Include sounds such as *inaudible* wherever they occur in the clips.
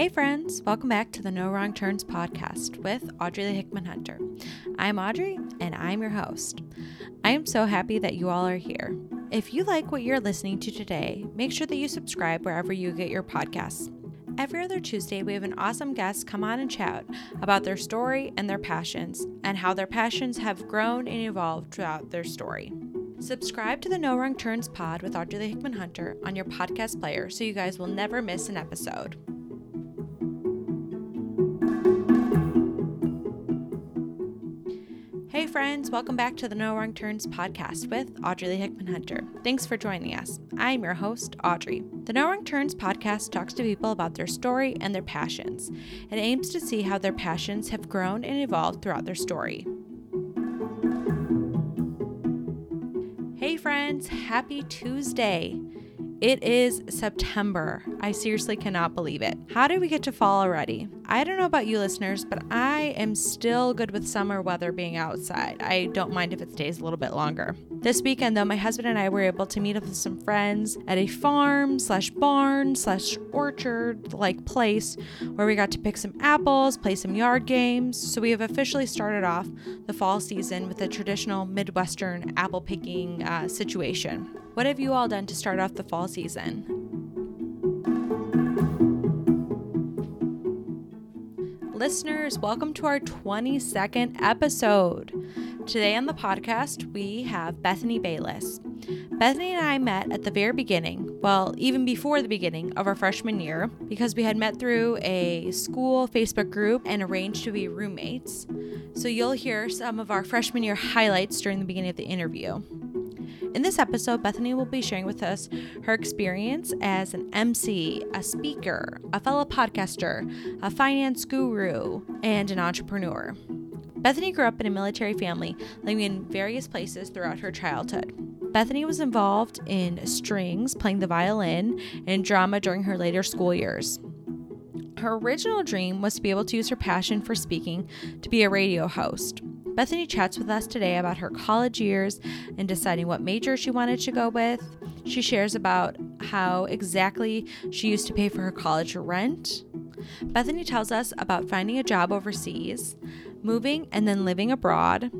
Hey, friends, welcome back to the No Wrong Turns podcast with Audrey the Hickman Hunter. I'm Audrey, and I'm your host. I am so happy that you all are here. If you like what you're listening to today, make sure that you subscribe wherever you get your podcasts. Every other Tuesday, we have an awesome guest come on and chat about their story and their passions, and how their passions have grown and evolved throughout their story. Subscribe to the No Wrong Turns pod with Audrey the Hickman Hunter on your podcast player so you guys will never miss an episode. Friends, welcome back to the No Wrong Turns podcast with Audrey the Hickman Hunter. Thanks for joining us. I'm your host, Audrey. The No Wrong Turns podcast talks to people about their story and their passions. It aims to see how their passions have grown and evolved throughout their story. Hey, friends, happy Tuesday. It is September. I seriously cannot believe it. How did we get to fall already? I don't know about you listeners, but I am still good with summer weather being outside. I don't mind if it stays a little bit longer. This weekend, though, my husband and I were able to meet up with some friends at a farm slash barn slash orchard like place where we got to pick some apples, play some yard games. So we have officially started off the fall season with a traditional Midwestern apple picking uh, situation. What have you all done to start off the fall season? Listeners, welcome to our 22nd episode. Today on the podcast, we have Bethany Bayless. Bethany and I met at the very beginning, well, even before the beginning of our freshman year, because we had met through a school Facebook group and arranged to be roommates. So you'll hear some of our freshman year highlights during the beginning of the interview. In this episode, Bethany will be sharing with us her experience as an MC, a speaker, a fellow podcaster, a finance guru, and an entrepreneur. Bethany grew up in a military family, living in various places throughout her childhood. Bethany was involved in strings, playing the violin, and drama during her later school years. Her original dream was to be able to use her passion for speaking to be a radio host. Bethany chats with us today about her college years and deciding what major she wanted to go with. She shares about how exactly she used to pay for her college rent. Bethany tells us about finding a job overseas, moving and then living abroad,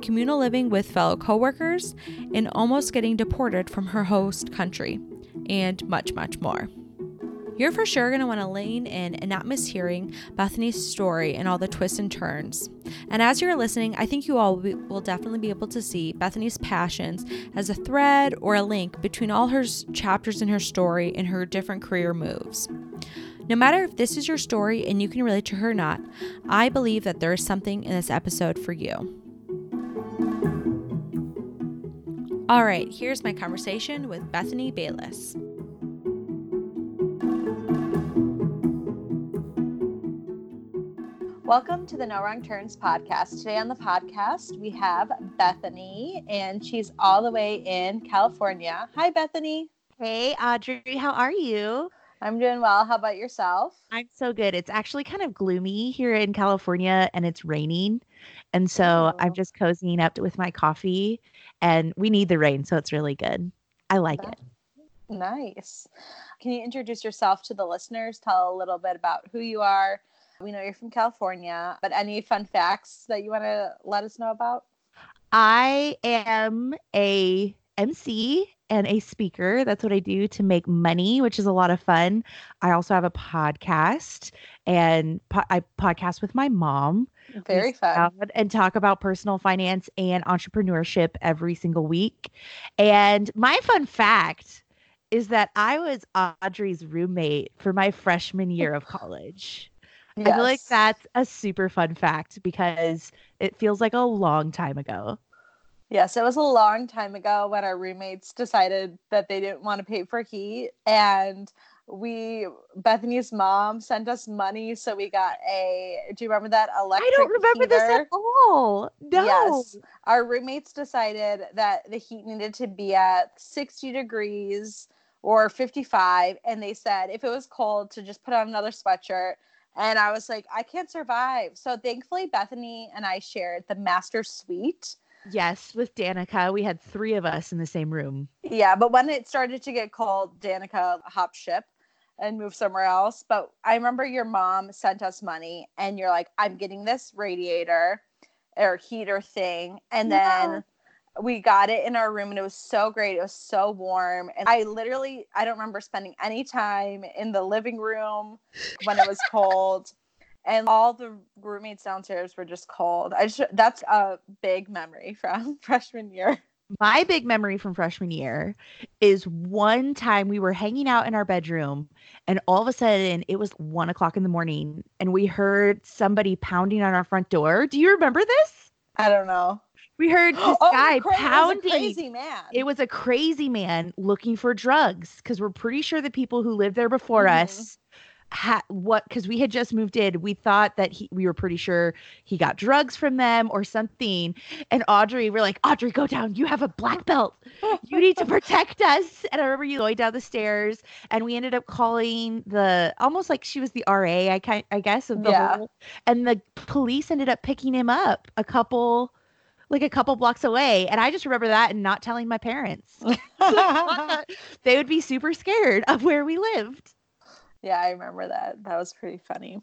communal living with fellow coworkers, and almost getting deported from her host country, and much, much more. You're for sure going to want to lean in and not miss hearing Bethany's story and all the twists and turns. And as you're listening, I think you all will definitely be able to see Bethany's passions as a thread or a link between all her chapters in her story and her different career moves. No matter if this is your story and you can relate to her or not, I believe that there is something in this episode for you. All right, here's my conversation with Bethany Bayless. Welcome to the No Wrong Turns podcast. Today on the podcast, we have Bethany, and she's all the way in California. Hi, Bethany. Hey, Audrey. How are you? I'm doing well. How about yourself? I'm so good. It's actually kind of gloomy here in California and it's raining. And so oh. I'm just cozying up with my coffee, and we need the rain. So it's really good. I like That's it. Nice. Can you introduce yourself to the listeners? Tell a little bit about who you are we know you're from California, but any fun facts that you want to let us know about? I am a MC and a speaker. That's what I do to make money, which is a lot of fun. I also have a podcast and po- I podcast with my mom. Very fun. And talk about personal finance and entrepreneurship every single week. And my fun fact is that I was Audrey's roommate for my freshman year of *laughs* college. Yes. I feel like that's a super fun fact because it feels like a long time ago. Yes, it was a long time ago when our roommates decided that they didn't want to pay for heat. And we, Bethany's mom sent us money. So we got a, do you remember that electric I don't remember heater? this at all. No. Yes. Our roommates decided that the heat needed to be at 60 degrees or 55. And they said if it was cold to just put on another sweatshirt and I was like, I can't survive. So thankfully, Bethany and I shared the master suite. Yes, with Danica. We had three of us in the same room. Yeah, but when it started to get cold, Danica hopped ship. and move somewhere else. But I remember your mom sent us money and you're like, I'm getting this radiator or heater thing. And then Yeah. We got it in our room and it was so great. It was so warm. And I literally, I don't remember spending any time in the living room when it was *laughs* cold. And all the roommates downstairs were just cold. I just, that's a big memory from *laughs* freshman year. My big memory from freshman year is one time we were hanging out in our bedroom, and all of a sudden it was one o'clock in the morning, and we heard somebody pounding on our front door. Do you remember this? I don't know. We heard *gasps* this Oh, guy cra- it was a pounding. crazy man. It was a crazy man looking for drugs because we're pretty sure the people who lived there before Mhm. us had what because we had just moved in. We thought that he we were pretty sure he got drugs from them or something. And Audrey, we're like, Audrey, go down. You have a black belt. You need to *laughs* protect us. And I remember you going down the stairs, and we ended up calling the almost like she was the RA, I kind I guess of the Yeah. whole. And the police ended up picking him up a couple like a couple blocks away. And I just remember that and not telling my parents. *laughs* *laughs* they would be super scared of where we lived. yeah, I remember that. That was pretty funny.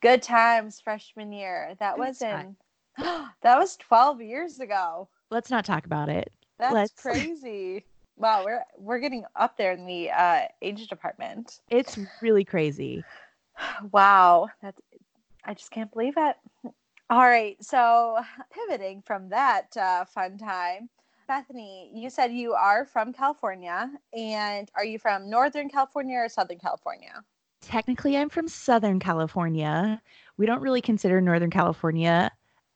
Good times freshman year. That Good was in *gasps* that was 12 years ago. Let's not talk about it. That's Let's- *laughs* crazy. Wow, we're we're getting up there in the uh, age department. It's really crazy. *sighs* Wow, that's I just can't believe it. All right, so *laughs* pivoting from that uh, fun time, Bethany, you said you are from California, and are you from Northern California or Southern California? Technically, I'm from Southern California. We don't really consider Northern California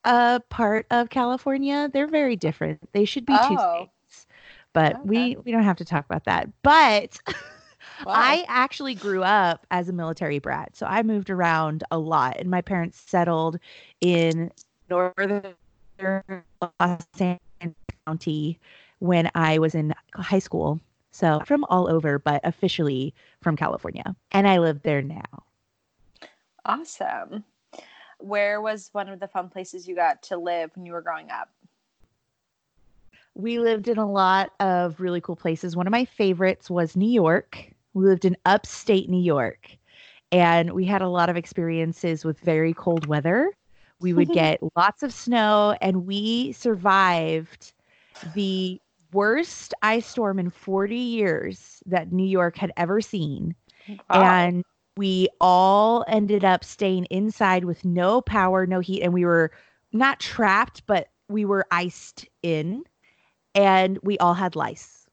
a part of California. They're very different. They should be two states. But Okay. we we don't have to talk about that. But *laughs* Wow. I actually grew up as a military brat. So I moved around a lot and my parents settled in northern Los Angeles County when I was in high school. So from all over, but officially from California. And I live there now. awesome. Where was one of the fun places you got to live when you were growing up? We lived in a lot of really cool places. One of my favorites was New York. We lived in upstate New York, and we had a lot of experiences with very cold weather. We would *laughs* get lots of snow, and we survived the worst ice storm in 40 years that New York had ever seen. Wow. And we all ended up staying inside with no power, no heat, and we were not trapped, but we were iced in, and we all had lice.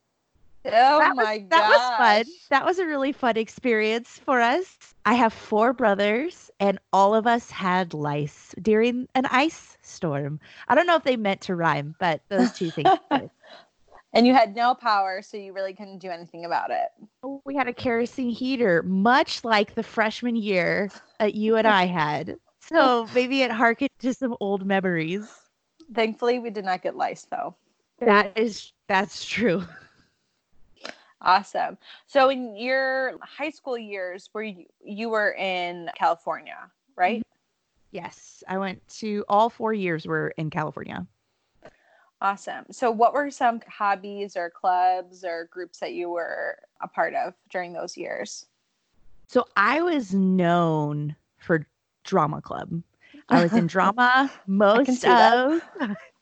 Oh that my was, that was fun. That was a really fun experience for us. I have four brothers, and all of us had lice during an ice storm. I don't know if they meant to rhyme, but those two things. *laughs* And you had no power, so you really couldn't do anything about it. we had a kerosene heater, much like the freshman year that you and I had. So *laughs* maybe it harkened to some old memories. Thankfully, we did not get lice though. That is that's true. *laughs* Awesome. So in your high school years, where you, you were in California, right? Mm-hmm. Yes, I went to all four years were in California. Awesome. So what were some hobbies or clubs or groups that you were a part of during those years? So I was known for drama club. I was in *laughs* drama most of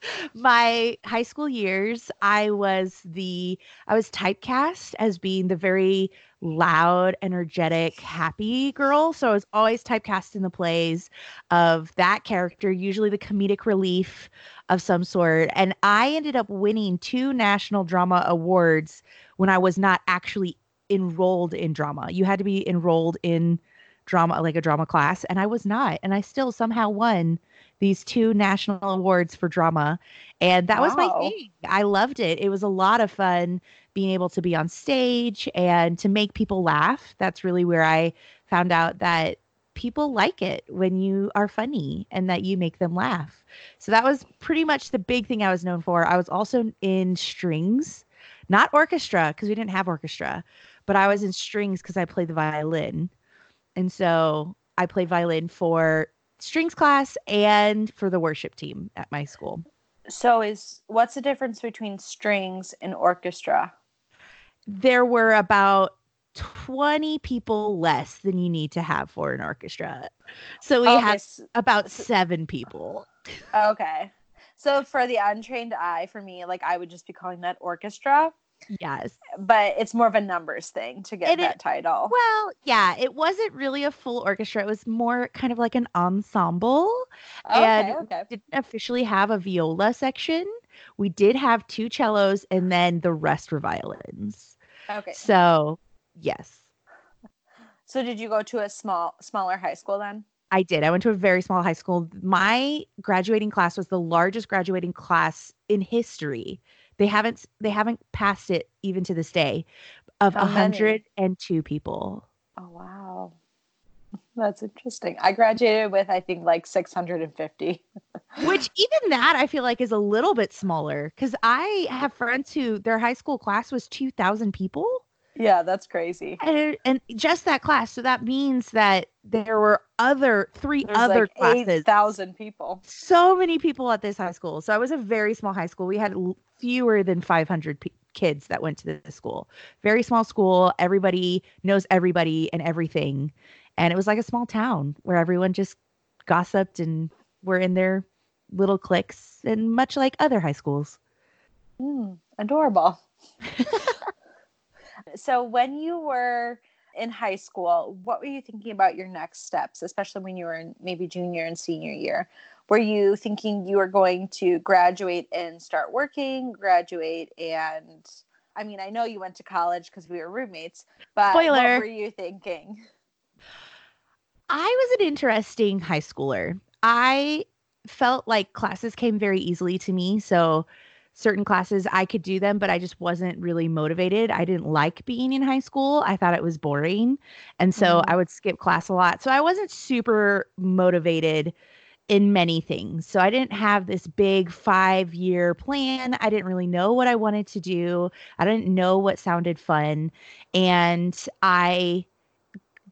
*laughs* my high school years. I was the I was typecast as being the very loud, energetic, happy girl. So I was always typecast in the plays of that character, usually the comedic relief of some sort. And I ended up winning two national drama awards when I was not actually enrolled in drama. You had to be enrolled in drama, like a drama class, and I was not. And I still somehow won these two national awards for drama. And that was my thing. I loved it. It was a lot of fun being able to be on stage and to make people laugh. That's really where I found out that people like it when you are funny and that you make them laugh. So that was pretty much the big thing I was known for. I was also in strings, not orchestra because we didn't have orchestra, but I was in strings because I played the violin. And so I played violin for strings class and for the worship team at my school. So is what's the difference between strings and orchestra? There were about 20 people less than you need to have for an orchestra. So we Okay, had about seven people. okay. So for the untrained eye, for me, like I would just be calling that orchestra, Yes. but it's more of a numbers thing to get It title. Well, yeah, it wasn't really a full orchestra. It was more kind of like an ensemble. okay, and- okay. Didn't officially have a viola section. We did have two cellos and then the rest were violins. Okay. So, yes. So did you go to a small smaller high school then? I did. I went to a very small high school. My graduating class was the largest graduating class in history. They haven't they haven't passed it even to this day of How many? 102 people. Oh wow. That's interesting. I graduated with I think like 650. Which even that I feel like is a little bit smaller cuz I have friends who their high school class was 2000 people Yeah, that's crazy. and and just that class. So that means that there were other three There's other like classes. 8,000 people. so many people at this high school. So I was a very small high school. We had fewer than 500 pe- kids that went to the school. Very small school. Everybody knows everybody and everything. And it was like a small town where everyone just gossiped and were in their little cliques and much like other high schools. Hmm, adorable. *laughs* so when you were in high school, what were you thinking about your next steps, especially when you were in maybe junior and senior year? Were you thinking you were going to graduate and start working, graduate and I mean, I know you went to college because we were roommates, but Spoiler. what were you thinking? I was an interesting high schooler. I felt like classes came very easily to me. So certain classes I could do them, but I just wasn't really motivated. I didn't like being in high school. I thought it was boring. And so Mhm. I would skip class a lot. So I wasn't super motivated in many things. So I didn't have this big 5-year plan. I didn't really know what I wanted to do. I didn't know what sounded fun. And I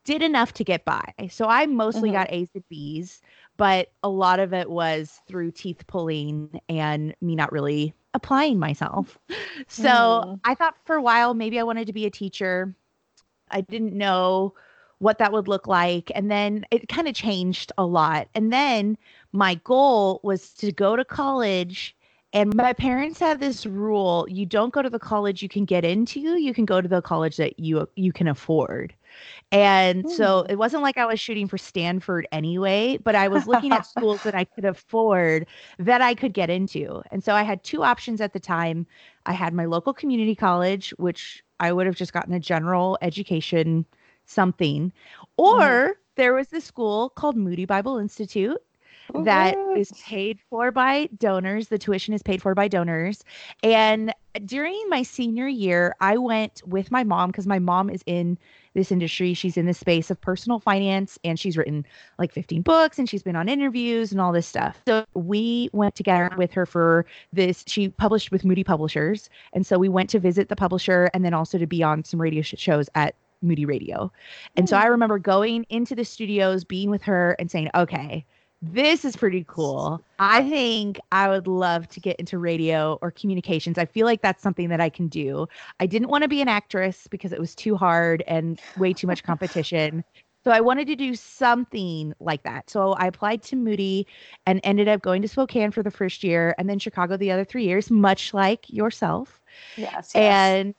did enough to get by. So I mostly Mhm. got A's and B's, but a lot of it was through teeth pulling and me not really applying myself. *laughs* So Mm. I thought for a while maybe I wanted to be a teacher. I didn't know what that would look like. And then it kind of changed a lot. And then my goal was to go to college. And my parents had this rule you don't go to the college you can get into, you can go to the college that you you can afford. And so Hmm. it wasn't like I was shooting for Stanford anyway, but I was looking at *laughs* schools that I could afford that I could get into. And so I had two options at the time. I had my local community college, which I would have just gotten a general education something, mm-hmm. or there was this school called Moody Bible Institute oh, that Woohoo. is paid for by donors. The tuition is paid for by donors. And during my senior year, I went with my mom because my mom is in this industry. She's in the space of personal finance and she's written like 15 books and she's been on interviews and all this stuff. So we went together with her for this. She published with Moody Publishers. And so we went to visit the publisher and then also to be on some radio sh- shows at Moody Radio. And so mm. I remember going into the studios, being with her and saying, okay, this is pretty cool. I think I would love to get into radio or communications. I feel like that's something that I can do. I didn't want to be an actress because it was too hard and way too much competition. So I wanted to do something like that. So I applied to Moody and ended up going to Spokane for the first year and then Chicago the other three years, much like yourself. Yes, yes. And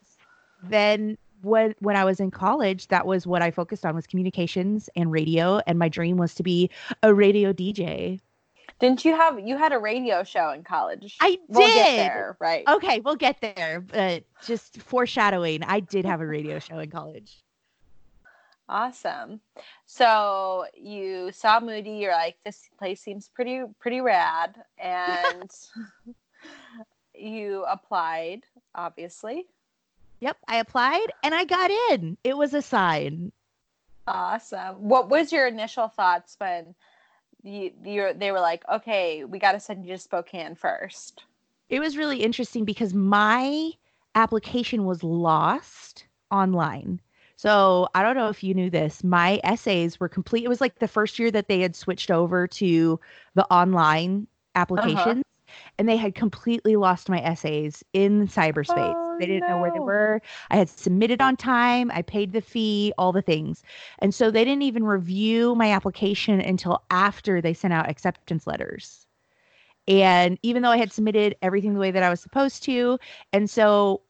then when when I was in college, that was what I focused on was communications and radio. And my dream was to be a radio DJ. Didn't you have you had a radio show in college? I We'll get did. there, right? Okay, we'll get there. But just foreshadowing, I did have a radio show in college. Awesome. So you saw Moody, you're like, this place seems pretty pretty rad. And *laughs* you applied, obviously. Yep, I applied and I got in. It was a sign. Awesome. What was your initial thoughts when you you they were like, okay, we gotta send you to Spokane first? It was really interesting because my application was lost online. So I don't know if you knew this. My essays were complete. It was like the first year that they had switched over to the online uh-huh. applications, and they had completely lost my essays in cyberspace. They didn't know where they were. I had submitted on time. I paid the fee, all the things. And so they didn't even review my application until after they sent out acceptance letters. And even though I had submitted everything the way that I was supposed to, and so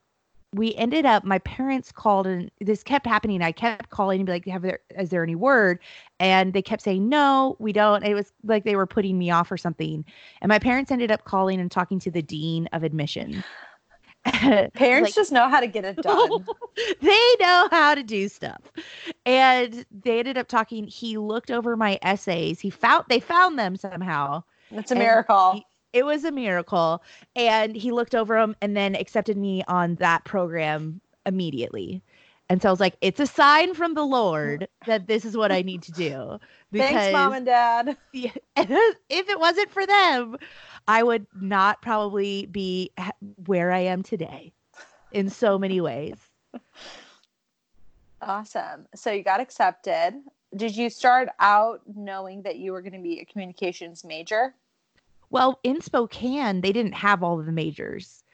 we ended up my parents called and this kept happening i kept calling and be like have there is there any word and they kept saying no we don't it was like they were putting me off or something and my parents ended up calling and talking to the dean of admission *laughs* Parents Like- just know how to get it *laughs* done. *laughs* they know how to do stuff. And they ended up talking he looked over my essays. He found they found them somehow. It's a miracle. he- it was a miracle. And he looked over them and then accepted me on that program immediately and so i was like it's a sign from the lord *laughs* that this is what i need to do Thanks, mom and dad. *laughs* *laughs* If it wasn't for them i would not probably be where i am today in so many ways Awesome. So you got accepted. Did you start out knowing that you were going to be a communications major? well in spokane they didn't have all of the majors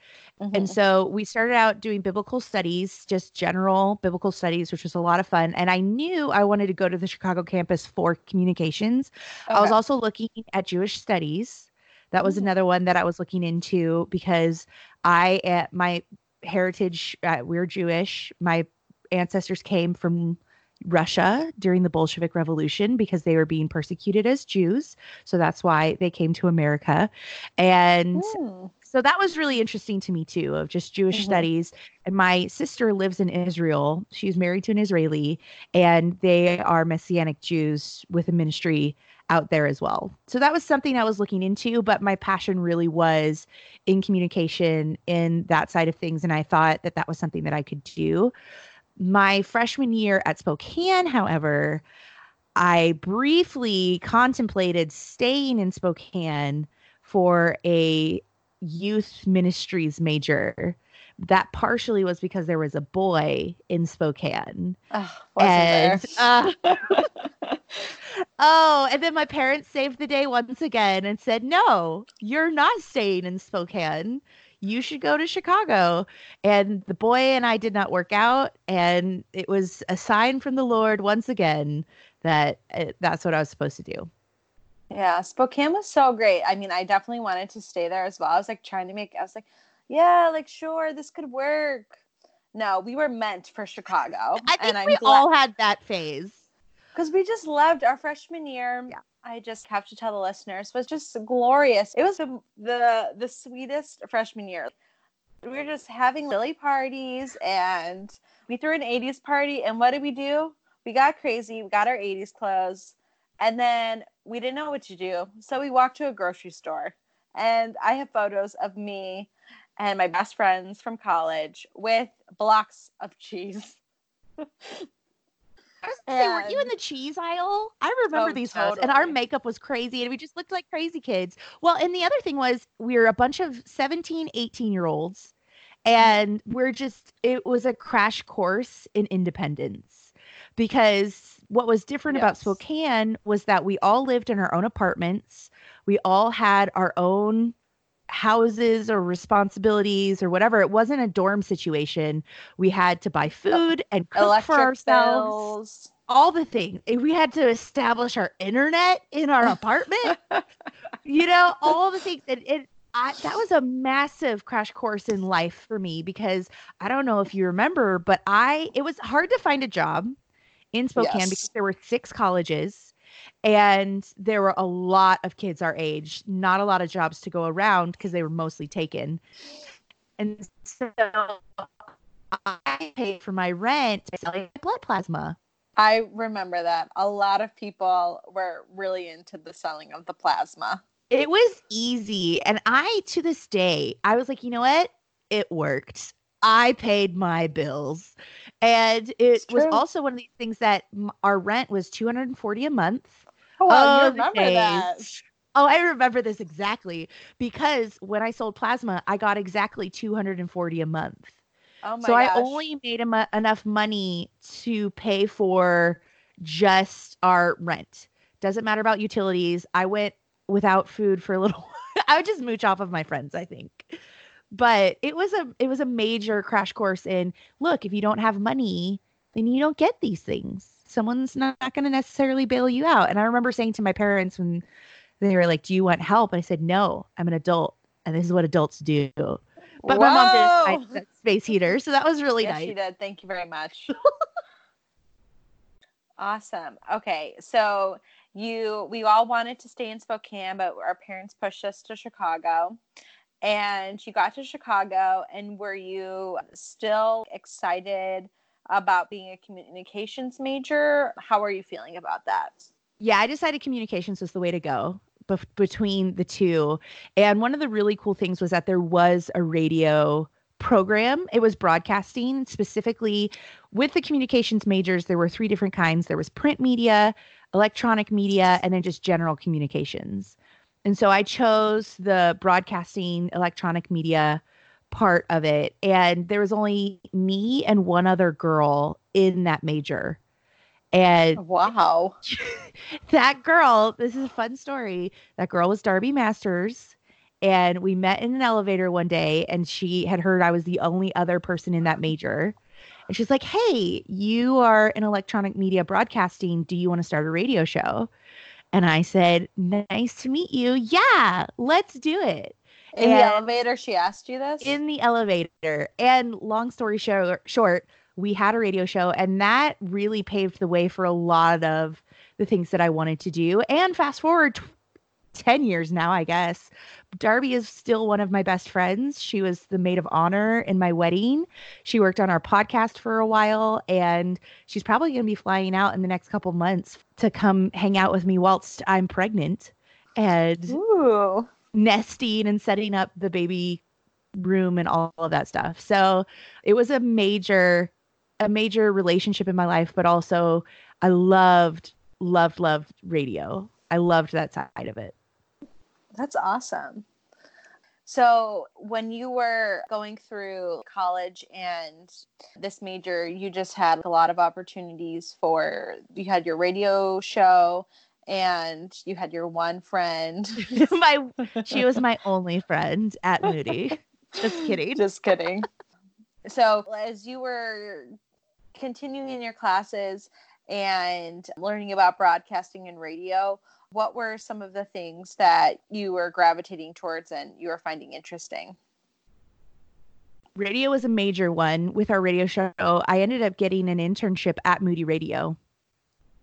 Mhm. And so we started out doing biblical studies, just general biblical studies, which was a lot of fun. And I knew I wanted to go to the Chicago campus for communications. I was also looking at Jewish studies. That was Mm. another one that I was looking into because I, at my heritage, uh, we're Jewish. My ancestors came from Russia during the Bolshevik Revolution because they were being persecuted as Jews. So that's why they came to America. And Hmm. So that was really interesting to me too of just jewish Mhm. studies. And my sister lives in israel. She's married to an israeli and they are messianic jews with a ministry out there as well. So that was something i was looking into but my passion really was in communication in that side of things and i thought that that was something that i could do. My freshman year at spokane however i briefly contemplated staying in spokane for a youth ministries major. That partially was because there was a boy in Spokane. Wasn't and uh, *laughs* *laughs* oh, and then my parents saved the day once again and said, "No, you're not staying in Spokane. You should go to Chicago." And the boy and I did not work out, and it was a sign from the Lord once again that uh, that's what I was supposed to do. Yeah, Spokane was so great. I mean, I definitely wanted to stay there as well. I was like trying to make, I was like, yeah, like sure, this could work. No, we were meant for Chicago. I think and we glad all had that phase. because we just loved our freshman year. Yeah. I just have to tell the listeners was just glorious. It was the the, the sweetest freshman year. We were just having silly parties and we threw an 80s party and what did we do? We got crazy. We got our 80s clothes and then we didn't know what to do. So we walked to a grocery store and I have photos of me and my best friends from college with blocks of cheese. I was gonna say, were you in the cheese aisle? I remember Oh, these photos, and our makeup was crazy, and we just looked like crazy kids. Well, and the other thing was, we were a bunch of 17, 18 year olds, and we're just, it was a crash course in independence because what was different about Spokane was that we all lived in our own apartments, we all had our own houses or responsibilities or whatever. It wasn't a dorm situation. We had to buy food and cook Electric for ourselves bills. all the things. We had to establish our internet in our apartment. you know, all the things. And it, I, that was a massive crash course in life for me because I don't know if you remember, but I it was hard to find a job in Spokane Yes. because there were six colleges and there were a lot of kids our age, not a lot of jobs to go around because they were mostly taken. And so I paid for my rent by selling blood plasma. I remember that. A lot of people were really into the selling of the plasma. It was easy. And I, to this day, I was like, you know what? It worked. I paid my bills. And it was also one of these things that m- our rent was 240 a month. Oh, wow, Oh, you remember that. Oh, I remember this exactly because when I sold plasma, I got exactly 240 a month. Oh my so gosh. I only made em- enough money to pay for just our rent. Doesn't matter about utilities. I went without food for a little. *laughs* While. I would just mooch off of my friends, I think. But it was a it was a major crash course in look, if you don't have money, then you don't get these things. Someone's not, not going to necessarily bail you out. And I remember saying to my parents when they were like, "Do you want help?" And I said, "No, I'm an adult, and this is what adults do." But my mom that space heater, so that was really yes, nice. she did. Thank you very much. *laughs* awesome. Okay, so you we all wanted to stay in Spokane, but our parents pushed us to Chicago. And you got to Chicago, and were you still excited about being a communications major? How are you feeling about that? Yeah, I decided communications was the way to go bef- between the two. And one of the really cool things was that there was a radio program. It was broadcasting specifically with the communications majors. There were three different kinds there was print media, electronic media, and then just general communications. And so I chose the broadcasting electronic media part of it. And there was only me and one other girl in that major. And wow, *laughs* that girl, this is a fun story. That girl was Darby Masters. And we met in an elevator one day, and she had heard I was the only other person in that major. And she's like, Hey, you are in electronic media broadcasting. Do you want to start a radio show? And I said, Nice to meet you. Yeah, let's do it. In And- the elevator, she asked you this? in the elevator. And long story short, short, we had a radio show, and that really paved the way for a lot of the things that I wanted to do. And fast forward 10 years now, I guess. Darby is still one of my best friends. She was the maid of honor in my wedding. She worked on our podcast for a while, and she's probably going to be flying out in the next couple months to come hang out with me whilst I'm pregnant. And Ooh. nesting and setting up the baby room and all of that stuff. So it was a major a major relationship in my life, but also I loved loved loved radio. I loved that side of it. That's awesome. So, when you were going through college and this major, you just had a lot of opportunities for you had your radio show and you had your one friend. *laughs* my she was my only friend at Moody. Just kidding. Just kidding. So, as you were continuing in your classes and learning about broadcasting and radio, what were some of the things that you were gravitating towards and you were finding interesting? radio was a major one with our radio show. I ended up getting an internship at Moody Radio,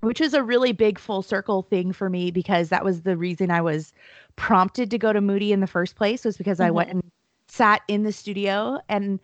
which is a really big full circle thing for me because that was the reason I was prompted to go to Moody in the first place was because I mm-hmm. went and sat in the studio and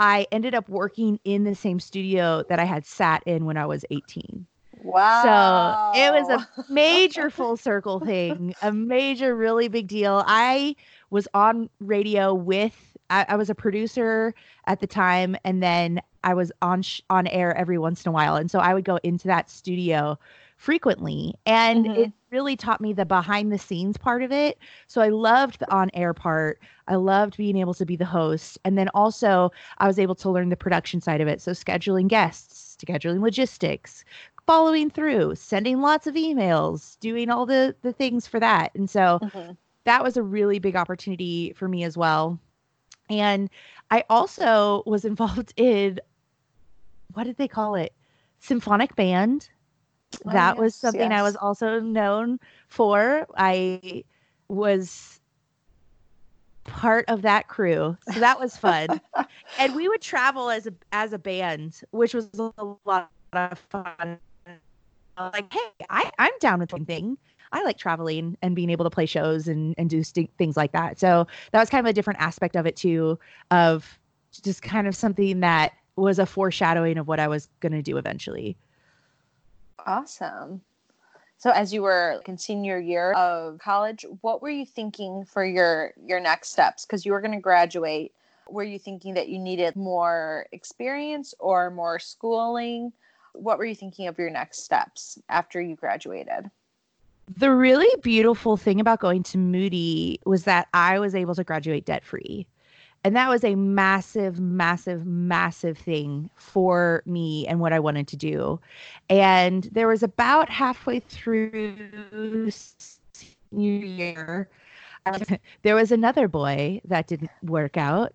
I ended up working in the same studio that I had sat in when I was 18. Wow. So it was a *laughs* major full circle thing, a major, really big deal. I was on radio with, I, I was a producer at the time, and then I was on sh- on air every once in a while, and so I would go into that studio frequently, and Mhm. it really taught me the behind the scenes part of it. So I loved the on air part. I loved being able to be the host, and then also I was able to learn the production side of it. So scheduling guests, scheduling logistics, following through, sending lots of emails, doing all the the things for that. And so Mhm. that was a really big opportunity for me as well. And I also was *laughs* involved in what did they call it? Symphonic band. Oh, that was yes, something I was also known for. I was part of that crew. So that was fun. *laughs* and we would travel as a as a band, which was a lot of fun. Like, hey, I, I'm down with one thing. I like traveling and being able to play shows and, and do st- things like that. So that was kind of a different aspect of it too, of just kind of something that was a foreshadowing of what I was going to do eventually. Awesome. So as you were in senior year of college, what were you thinking for your your next steps? Because you were going to graduate. Were you thinking that you needed more experience or more schooling? What were you thinking of your next steps after you graduated? The really beautiful thing about going to Moody was that I was able to graduate debt free. And that was a massive, massive, massive thing for me and what I wanted to do. And there was about halfway through senior year, *laughs* there was another boy that didn't work out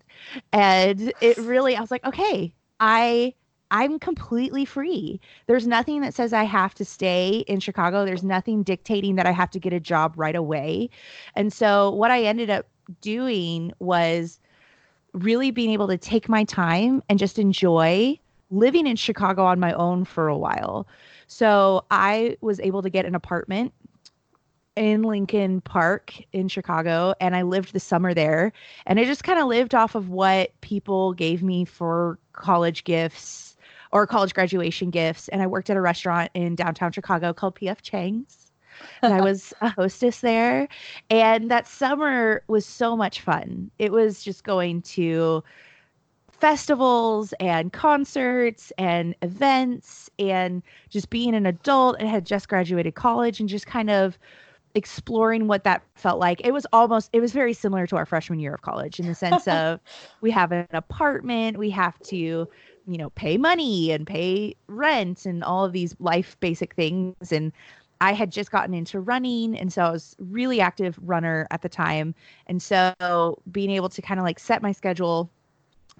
and it really i was like okay i i'm completely free. There's nothing that says i have to stay in chicago. There's nothing dictating that i have to get a job right away. And so what i ended up doing was really being able to take my time and just enjoy living in chicago on my own for a while. So i was able to get an apartment in Lincoln Park in Chicago and I lived the summer there. And I just kind of lived off of what people gave me for college gifts or college graduation gifts and I worked at a restaurant in downtown Chicago called PF Chang's and I *laughs* was a hostess there and that summer was so much fun. It was just going to festivals and concerts and events and just being an adult and had just graduated college and just kind of exploring what that felt like. It was almost it was very similar to our freshman year of college in the sense *laughs* of we have an apartment, we have to, you know, pay money and pay rent and all of these life basic things and I had just gotten into running and so I was really active runner at the time. And so being able to kind of like set my schedule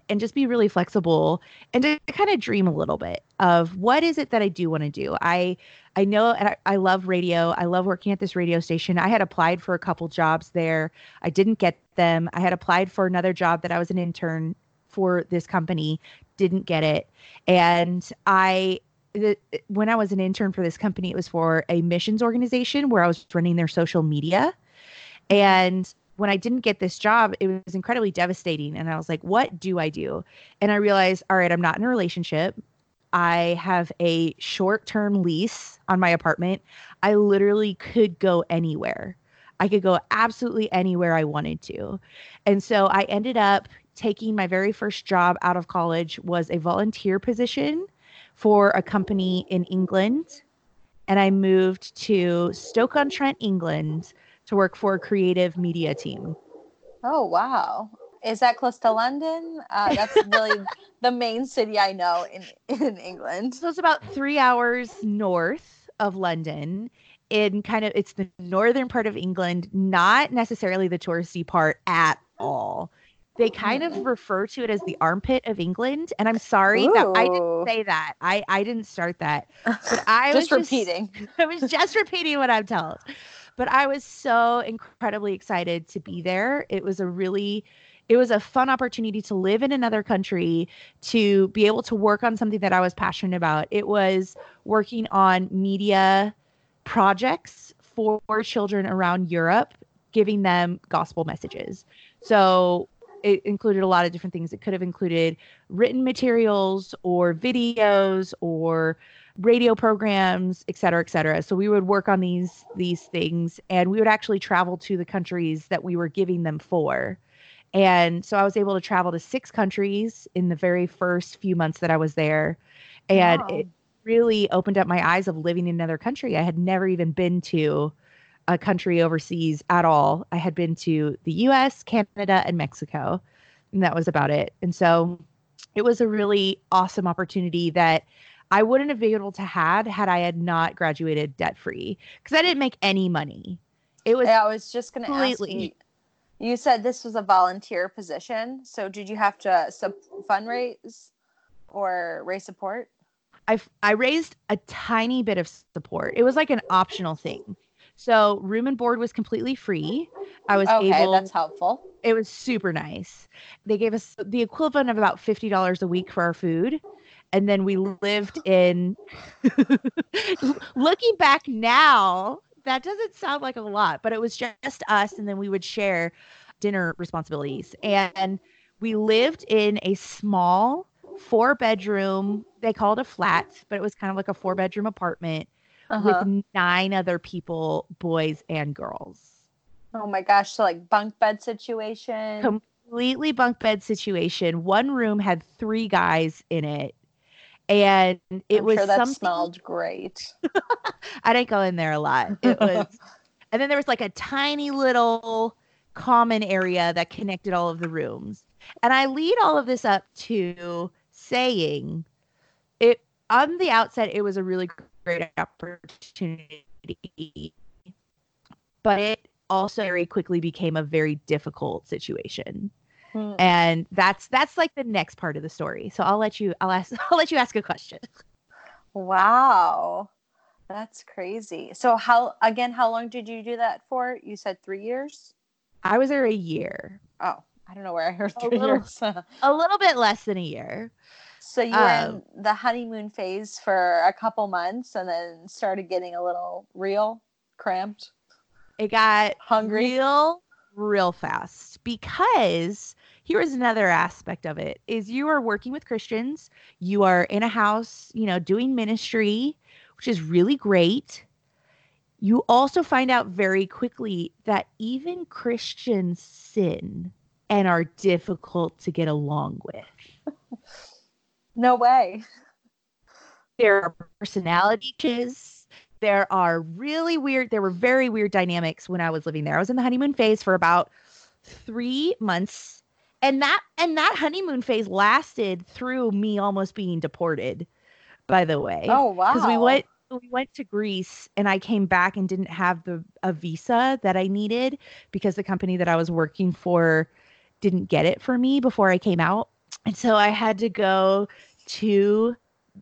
and just be really flexible and to kind of dream a little bit of what is it that I do want to do. I I know and I, I love radio. I love working at this radio station. I had applied for a couple jobs there. I didn't get them. I had applied for another job that I was an intern for this company, didn't get it. And I the, when I was an intern for this company, it was for a missions organization where I was running their social media. And when I didn't get this job, it was incredibly devastating. And I was like, what do I do? And I realized, all right, I'm not in a relationship. I have a short term lease on my apartment. I literally could go anywhere. I could go absolutely anywhere I wanted to. And so I ended up taking my very first job out of college was a volunteer position for a company in England. And I moved to Stoke-on-Trent, England to work for a creative media team. Oh, wow. Is that close to London? Uh, that's really *laughs* the main city I know in, in England. So it's about three hours north of London. In kind of, it's the northern part of England, not necessarily the touristy part at all. They mm-hmm. kind of refer to it as the armpit of England, and I'm sorry Ooh. that I didn't say that. I I didn't start that, *laughs* but I was just was *laughs* repeating. Just, I was just repeating what I'm told. But I was so incredibly excited to be there. It was a really it was a fun opportunity to live in another country, to be able to work on something that I was passionate about. It was working on media projects for children around Europe, giving them gospel messages. So it included a lot of different things. It could have included written materials or videos or radio programs, et cetera, et cetera. So we would work on these these things, and we would actually travel to the countries that we were giving them for. And so I was able to travel to six countries in the very first few months that I was there, and wow. it really opened up my eyes of living in another country. I had never even been to a country overseas at all. I had been to the U.S., Canada, and Mexico, and that was about it. And so it was a really awesome opportunity that I wouldn't have been able to had had I had not graduated debt free because I didn't make any money. It was I was just gonna completely. ask you. You said this was a volunteer position, so did you have to sub fundraise or raise support? I I raised a tiny bit of support. It was like an optional thing. So room and board was completely free. I was okay, able. that's helpful. It was super nice. They gave us the equivalent of about fifty dollars a week for our food, and then we lived in *laughs* looking back now that doesn't sound like a lot but it was just us and then we would share dinner responsibilities and we lived in a small four bedroom they called a flat but it was kind of like a four bedroom apartment uh-huh. with nine other people boys and girls oh my gosh so like bunk bed situation completely bunk bed situation one room had three guys in it and it I'm was sure that something smelled great. *laughs* I didn't go in there a lot. It *laughs* was, and then there was like a tiny little common area that connected all of the rooms. And I lead all of this up to saying it on the outset, it was a really great opportunity, but it also very quickly became a very difficult situation. Hmm. And that's that's like the next part of the story. So I'll let you I'll ask *laughs* I'll let you ask a question. Wow. That's crazy. So how again, how long did you do that for? You said three years? I was there a year. Oh, I don't know where I heard A little- years. *laughs* A little bit less than a year. So you were Um, in the honeymoon phase for a couple months and then started getting a little real, cramped, It got hungry. real real fast because here is another aspect of it is you are working with christians. You are in a house you know doing ministry which is really great. You also find out very quickly that even christians sin and are difficult to get along with *laughs* No way. there are personality changes there are really weird there were very weird dynamics when i was living there i was in the honeymoon phase for about three months and that and that honeymoon phase lasted through me almost being deported by the way Oh wow. because we went we went to Greece and I came back and didn't have the a visa that I needed because the company that I was working for didn't get it for me before I came out. And so I had to go to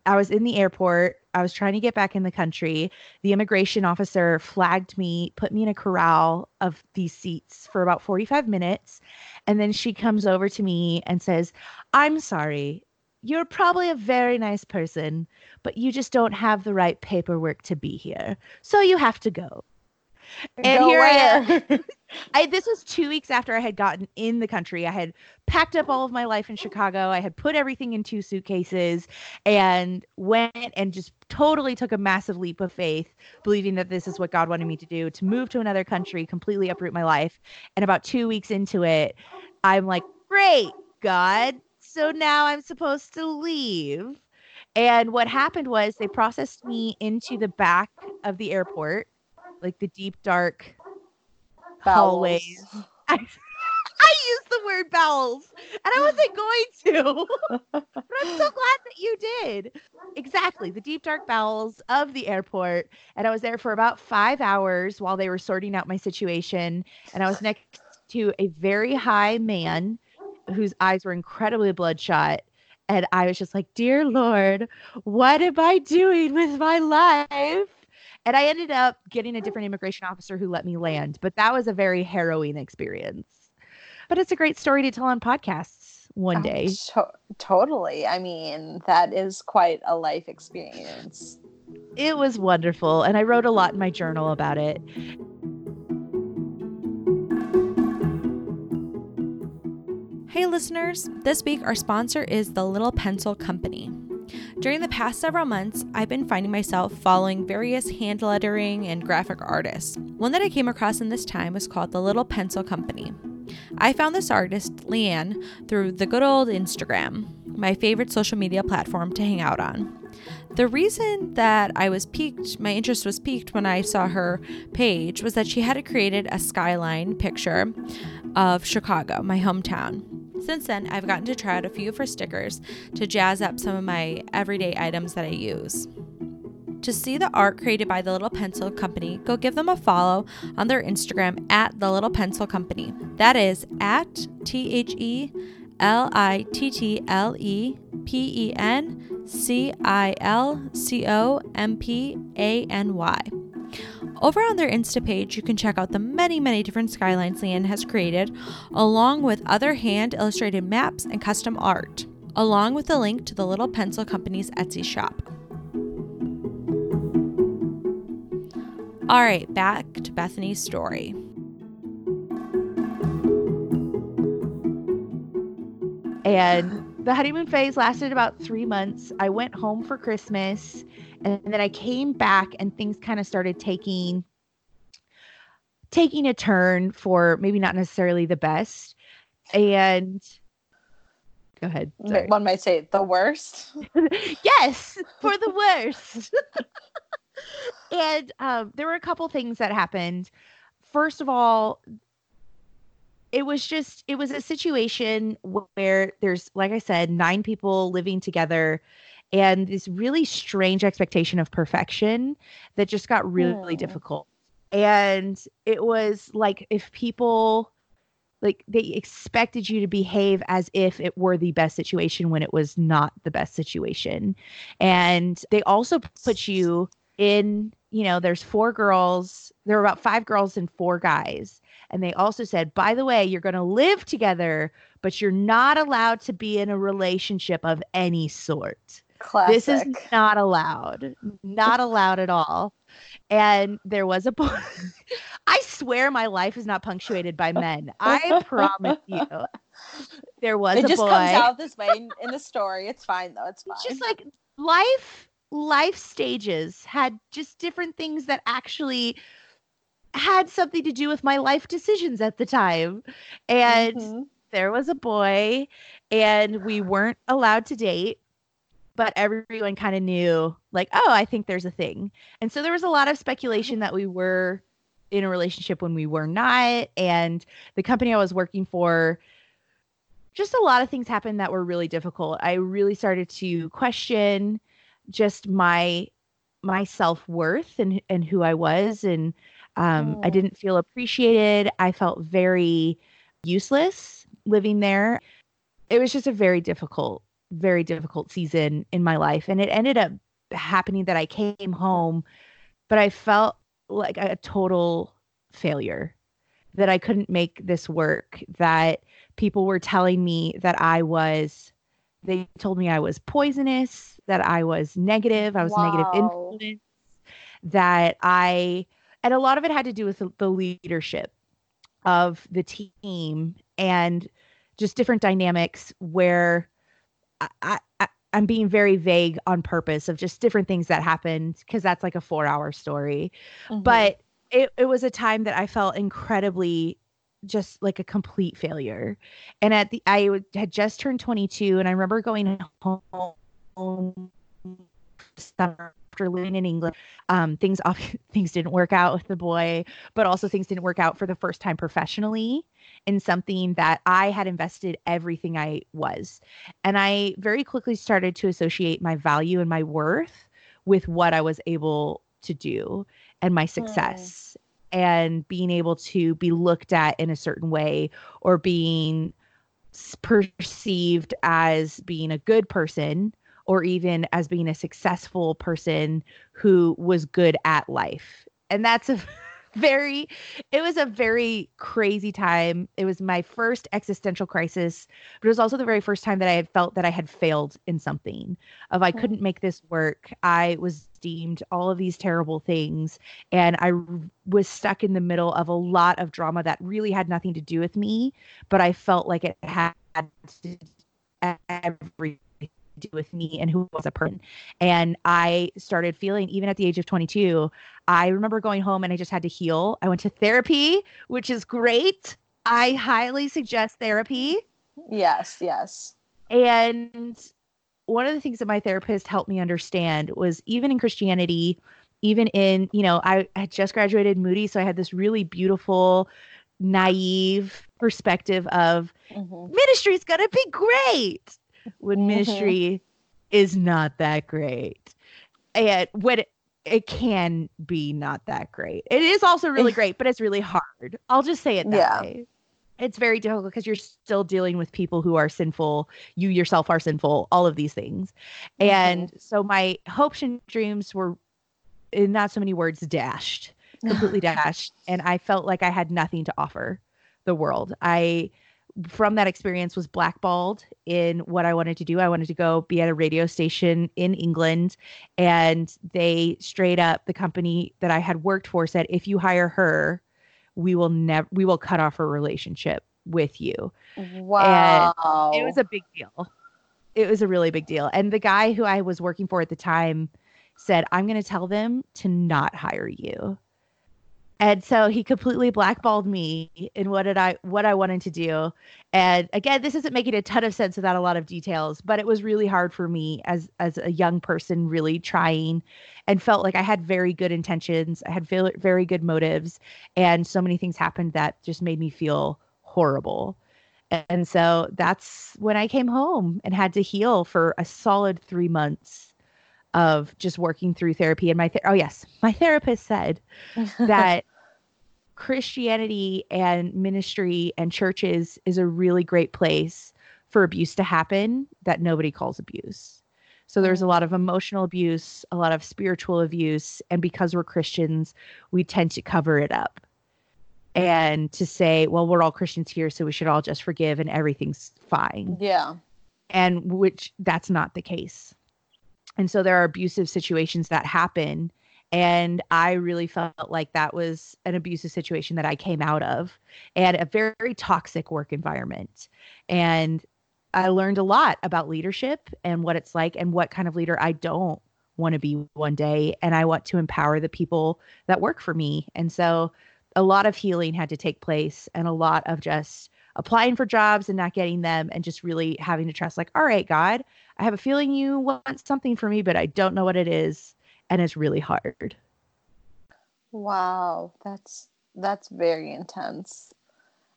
I was in the airport. I was trying to get back in the country. The immigration officer flagged me, put me in a corral of these seats for about 45 minutes. And then she comes over to me and says, I'm sorry. You're probably a very nice person, but you just don't have the right paperwork to be here. So you have to go. And Go here I am. *laughs* I this was 2 weeks after I had gotten in the country. I had packed up all of my life in Chicago. I had put everything in two suitcases and went and just totally took a massive leap of faith, believing that this is what God wanted me to do, to move to another country, completely uproot my life. And about 2 weeks into it, I'm like, "Great, God. So now I'm supposed to leave." And what happened was they processed me into the back of the airport, like the deep dark hallways. Bowels. *laughs* I, I used the word bowels, and I wasn't *laughs* going to. *laughs* but I'm so glad that you did. Exactly, the deep dark bowels of the airport, and I was there for about five hours while they were sorting out my situation. And I was next to a very high man whose eyes were incredibly bloodshot. And I was just like, Dear Lord, what am I doing with my life? And I ended up getting a different immigration officer who let me land. But that was a very harrowing experience. But it's a great story to tell on podcasts one oh, day. to- totally. I mean, that is quite a life experience. It was wonderful. And I wrote a lot in my journal about it. Hey, listeners, this week our sponsor is the Little Pencil Company. During the past several months, I've been finding myself following various hand lettering and graphic artists. One that I came across in this time was called the Little Pencil Company. I found this artist, Leanne, through the good old Instagram, my favorite social media platform to hang out on. The reason that I was piqued, my interest was piqued when I saw her page, was that she had created a skyline picture of Chicago, my hometown. Since then, I've gotten to try out a few of her stickers to jazz up some of my everyday items that I use. To see the art created by the Little Pencil Company, go give them a follow on their Instagram at the Little Pencil Company. That is at T H E L I T T L E P E N C I L C O M P A N Y. Over on their Insta page, you can check out the many, many different skylines Leanne has created, along with other hand illustrated maps and custom art, along with a link to the Little Pencil Company's Etsy shop. All right, back to Bethany's story. And the honeymoon phase lasted about three months. I went home for Christmas and then I came back and things kind of started taking taking a turn for maybe not necessarily the best. And go ahead. Sorry. One might say the worst. *laughs* yes, for the worst. and um, there were a couple things that happened. First of all, it was just it was a situation where there's like I said, nine people living together and this really strange expectation of perfection that just got really Hmm. difficult. and it was like if people like they expected you to behave as if it were the best situation when it was not the best situation and they also put you in you know there's four girls there were about five girls and four guys and they also said by the way you're going to live together but you're not allowed to be in a relationship of any sort Classic. this is not allowed not allowed at all and there was a boy *laughs* i swear my life is not punctuated by men i promise you there was it a just boy comes out this way in, in the story. It's fine though. It's fine. it's just like life life stages had just different things that actually had something to do with my life decisions at the time and Mhm. there was a boy and we weren't allowed to date but everyone kind of knew like oh i think there's a thing and so there was a lot of speculation that we were in a relationship when we were not and the company i was working for just a lot of things happened that were really difficult i really started to question just my my self-worth and and who i was and um, i Mm. didn't feel appreciated i felt very useless living there. It was just a very difficult, very difficult season in my life. And it ended up happening that I came home, but I felt like a total failure, that I couldn't make this work, that people were telling me that I was, they told me I was poisonous, that I was negative, I was a negative influence, that I, and a lot of it had to do with the leadership of the team and just different dynamics where I, I, I'm being very vague on purpose of just different things that happened because that's like a four hour story. Mhm. But it, it was a time that I felt incredibly just like a complete failure. And at the, I had just turned 22 and I remember going home summer after living in England. Um, things off, *laughs* things didn't work out with the boy, but also things didn't work out for the first time professionally in something that I had invested everything I was. And I very quickly started to associate my value and my worth with what I was able to do and my hmm. success and being able to be looked at in a certain way or being perceived as being a good person or even as being a successful person who was good at life. And that's a *laughs* very it was a very crazy time. It was my first existential crisis, but it was also the very first time that I had felt that I had failed in something. Of I Mm. couldn't make this work. I was deemed all of these terrible things and I r- was stuck in the middle of a lot of drama that really had nothing to do with me, but I felt like it had everything to do with me and who was a person. And I started feeling, even at the age of 22, I remember going home and I just had to heal. I went to therapy, which is great. I highly suggest therapy. yes, yes. And one of the things that my therapist helped me understand was even in Christianity, even in, you know, I had just graduated Moody, so I had this really beautiful, naive perspective of Mhm. ministry's gonna be great when Mhm. ministry is not that great. And when it, it can be not that great. It is also really great but it's really hard. I'll just say it that Yeah. way. It's very difficult because you're still dealing with people who are sinful. You yourself are sinful all of these things. And so my hopes and dreams were in not so many words dashed *sighs* completely dashed. And i felt like i had nothing to offer the world. I from that experience was blackballed in what i wanted to do i wanted to go be at a radio station in england and they straight up the company that i had worked for said if you hire her we will never we will cut off her relationship with you Wow. it was a big deal. It was a really big deal. And the guy who I was working for at the time said, I'm going to tell them to not hire you. And so he completely blackballed me in what did I what I wanted to do. And again, this isn't making a ton of sense without a lot of details, but it was really hard for me as as a young person really trying and felt like I had very good intentions. I had very, very good motives and so many things happened that just made me feel horrible. And so that's when I came home and had to heal for a solid three months of just working through therapy. And my, th- oh, yes, my therapist said that *laughs* Christianity and ministry and churches is a really great place for abuse to happen that nobody calls abuse. So there's a mm-hmm. lot of emotional abuse, a lot of spiritual abuse, and because we're Christians, we tend to cover it up. And to say, well, we're all Christians here, so we should all just forgive and everything's fine. Yeah. And which that's not the case. And so there are abusive situations that happen and I really felt like that was an abusive situation that I came out of and a very toxic work environment. And I learned a lot about leadership and what it's like and what kind of leader I don't want to be one day. And I want to empower the people that work for me. And so a lot of healing had to take place and a lot of just applying for jobs and not getting them and just really having to trust like all right god i have a feeling you want something for me but i don't know what it is and it's really hard. Wow, that's that's very intense.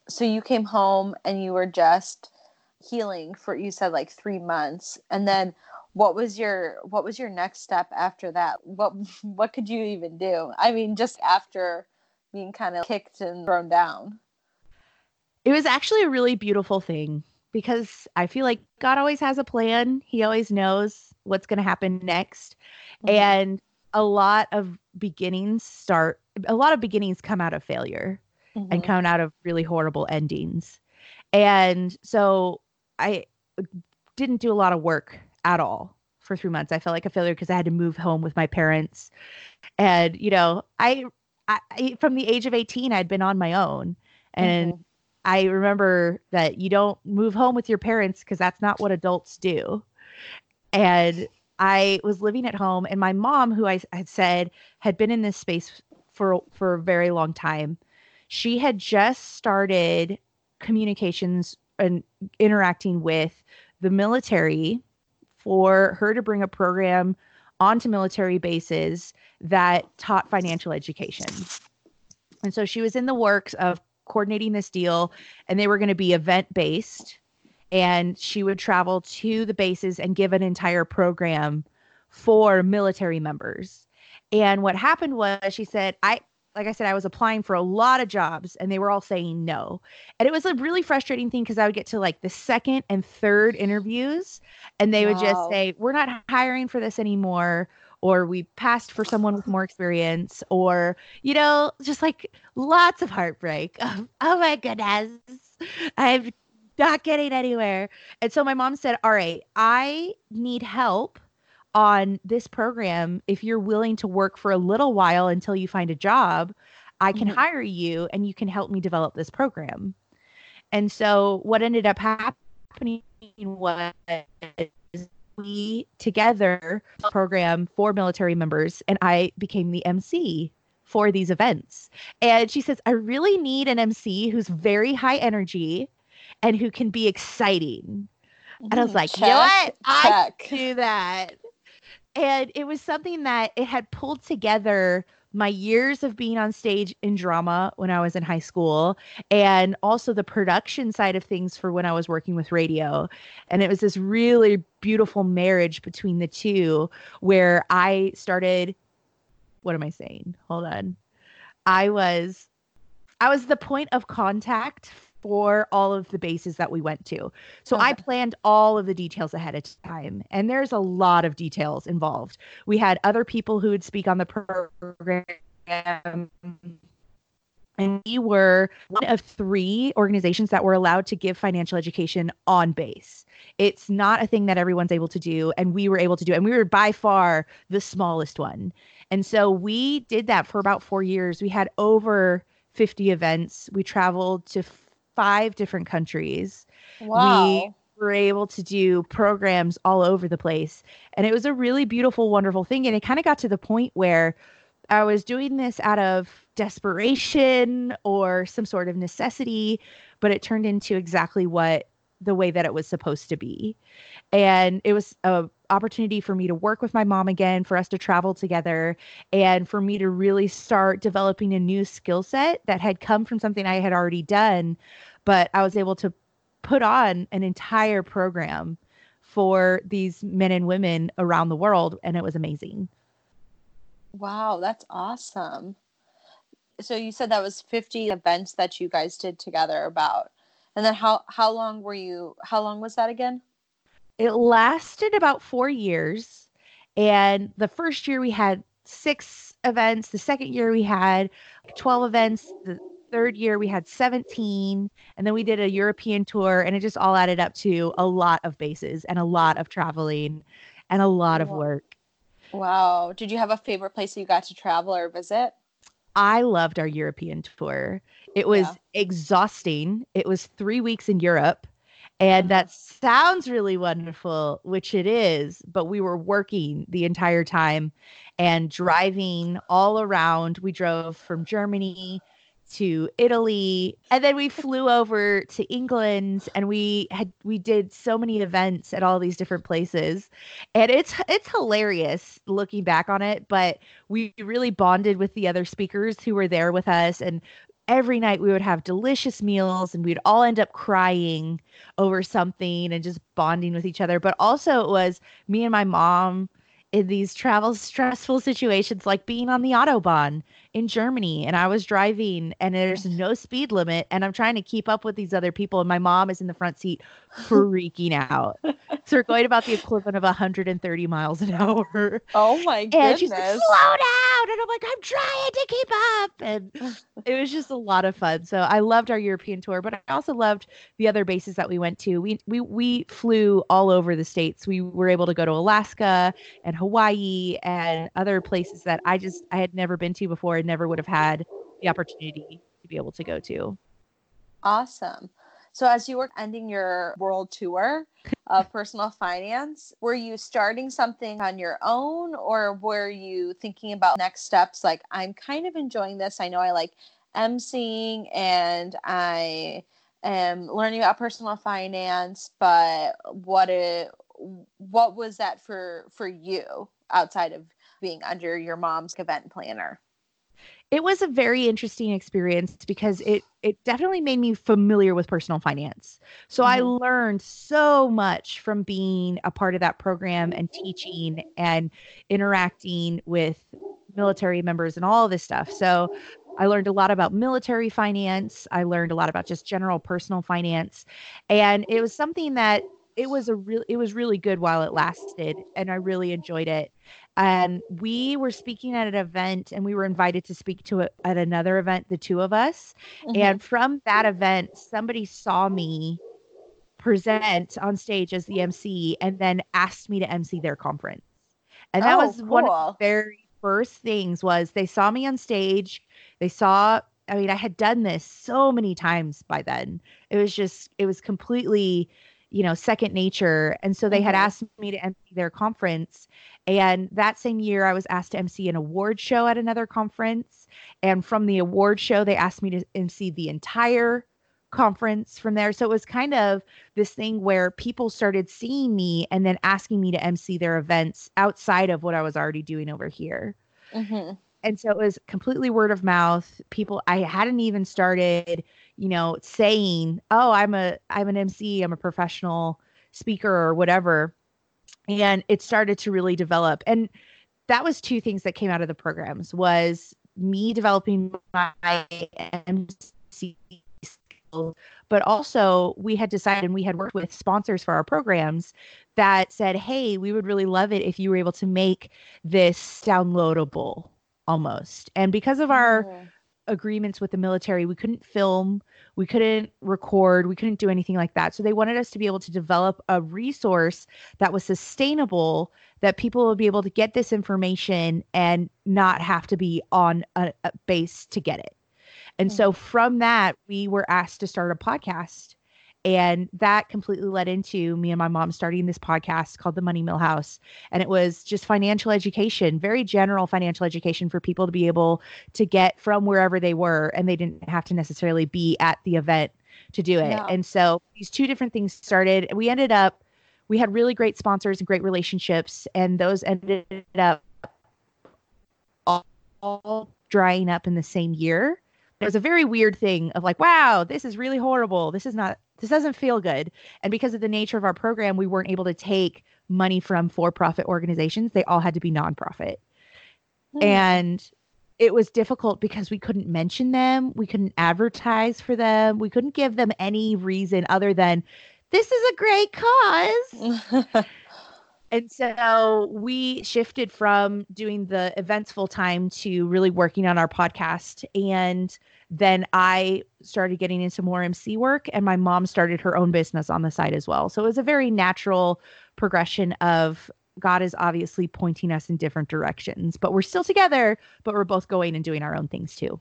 So you came home and you were just healing for you said like 3 months and then what was your what was your next step after that? What *laughs* what could you even do? I mean just after being kind of kicked and thrown down. It was actually a really beautiful thing because I feel like God always has a plan. He always knows what's going to happen next. Mm-hmm. And a lot of beginnings start, a lot of beginnings come out of failure mm-hmm. and come out of really horrible endings. And so I didn't do a lot of work at all for three months. I felt like a failure because I had to move home with my parents. And, you know, I, I from the age of 18, I'd been on my own. And mm-hmm. I remember that you don't move home with your parents because that's not what adults do. And I was living at home, and my mom, who I had said had been in this space for for a very long time, she had just started communications and interacting with the military for her to bring a program onto military bases that taught financial education. And so she was in the works of coordinating this deal, and they were going to be event based and she would travel to the bases and give an entire program for military members. And what happened was she said, I like I said, I was applying for a lot of jobs and they were all saying no. And it was a really frustrating thing because I would get to like the second and third interviews and they wow. would just say, We're not hiring for this anymore. Or we passed for someone with more experience, or, you know, just like lots of heartbreak. *laughs* oh my goodness. i'm not getting anywhere. And so my mom said, All right, I need help on this program. If you're willing to work for a little while until you find a job, I can mm-hmm. hire you and you can help me develop this program. And so what ended up happening was we together program for military members and I became the MC for these events. And she says, I really need an MC who's very high energy and who can be exciting. And I was mm-hmm. like, check, you know what? I do that. And it was something that it had pulled together my years of being on stage in drama when I was in high school, and also the production side of things for when I was working with radio. And it was this really beautiful marriage between the two where I started. What am I saying? Hold on. I was I was the point of contact for all of the bases that we went to. So okay. I planned all of the details ahead of time. And there's a lot of details involved. We had other people who would speak on the program. And we were one of three organizations that were allowed to give financial education on base. It's not a thing that everyone's able to do. And we were able to do it. And we were by far the smallest one. And so we did that for about four years. We had over 50 events. We traveled to five different countries. Wow. We were able to do programs all over the place. And it was a really beautiful, wonderful thing. And it kind of got to the point where I was doing this out of desperation or some sort of necessity, but it turned into exactly what the way that it was supposed to be. And it was a opportunity for me to work with my mom again, for us to travel together, and for me to really start developing a new skill set that had come from something I had already done, but I was able to put on an entire program for these men and women around the world and it was amazing. Wow, that's awesome. so you said that was 50 events that you guys did together about. And then how how long were you how long was that again? It lasted about 4 years. And the first year we had 6 events, the second year we had 12 events, the third year we had 17 and then we did a European tour and it just all added up to a lot of bases and a lot of traveling and a lot of work. Wow. Did you have a favorite place that you got to travel or visit? I loved our European tour. It was yeah. exhausting. It was 3 weeks in Europe and that sounds really wonderful, which it is, but we were working the entire time and driving all around. We drove from Germany to Italy and then we flew over to England and we had we did so many events at all these different places. And it's it's hilarious looking back on it but we really bonded with the other speakers who were there with us and every night we would have delicious meals and we'd all end up crying over something and just bonding with each other. But also it was me and my mom in these travel stressful situations like being on the autobahn in Germany and I was driving and there's no speed limit and I'm trying to keep up with these other people and my mom is in the front seat freaking out. So we're going about the equivalent of 130 miles an hour. Oh my goodness. And she's like, slow down. And I'm like, I'm trying to keep up. And it was just a lot of fun. So I loved our European tour, but I also loved the other bases that we went to. We we we flew all over the states. We were able to go to Alaska and Hawaii and other places that I just I had never been to before and never would have had the opportunity to be able to go to. Awesome. So, as you were ending your world tour of personal finance, were you starting something on your own or were you thinking about next steps? Like, I'm kind of enjoying this. I know I like emceeing and I am learning about personal finance, but what it what was that for for you outside of being under your mom's event planner? It was a very interesting experience because it it definitely made me familiar with personal finance. So mm-hmm. I learned so much from being a part of that program and teaching and interacting with military members and all of this stuff. So I learned a lot about military finance. I learned a lot about just general personal finance. And it was something that it was a real it was really good while it lasted and I really enjoyed it. And we were speaking at an event and we were invited to speak to it at another event the two of us. Mm-hmm. and from that event somebody saw me present on stage as the MC and then asked me to MC their conference. And that oh, was cool. one of the very first things was they saw me on stage. They saw I mean I had done this so many times by then. It was just it was completely you know second nature and so they mm-hmm. had asked me to MC their conference and that same year, I was asked to MC an award show at another conference. And from the award show, they asked me to MC the entire conference from there. So it was kind of this thing where people started seeing me and then asking me to MC their events outside of what I was already doing over here. Mm-hmm. And so it was completely word of mouth. People, I hadn't even started, you know, saying, "Oh, I'm a, I'm an MC, I'm a professional speaker or whatever." and it started to really develop and that was two things that came out of the programs was me developing my MC skills, but also we had decided and we had worked with sponsors for our programs that said, "Hey, we would really love it if you were able to make this downloadable almost." And because of our oh agreements with the military. We couldn't film, we couldn't record, we couldn't do anything like that. So they wanted us to be able to develop a resource that was sustainable, that people would be able to get this information and not have to be on a, a base to get it. And mm-hmm. so from that, we were asked to start a podcast and that completely led into me and my mom starting this podcast called The Money Mill House. And it was just financial education, very general financial education for people to be able to get from wherever they were. And they didn't have to necessarily be at the event to do it. And so these two different things started. And We ended up, we had really great sponsors and great relationships. And those ended up all, all drying up in the same year it was a very weird thing of like, wow, this is really horrible. This is not this doesn't feel good. And because of the nature of our program, we weren't able to take money from for profit organizations. They all had to be nonprofit. Mm. And it was difficult because we couldn't mention them, we couldn't advertise for them, we couldn't give them any reason other than this is a great cause. *laughs* and so we shifted from doing the events full time to really working on our podcast and then I started getting into more MC work and my mom started her own business on the side as well. So it was a very natural progression of God is obviously pointing us in different directions, but we're still together, but we're both going and doing our own things too.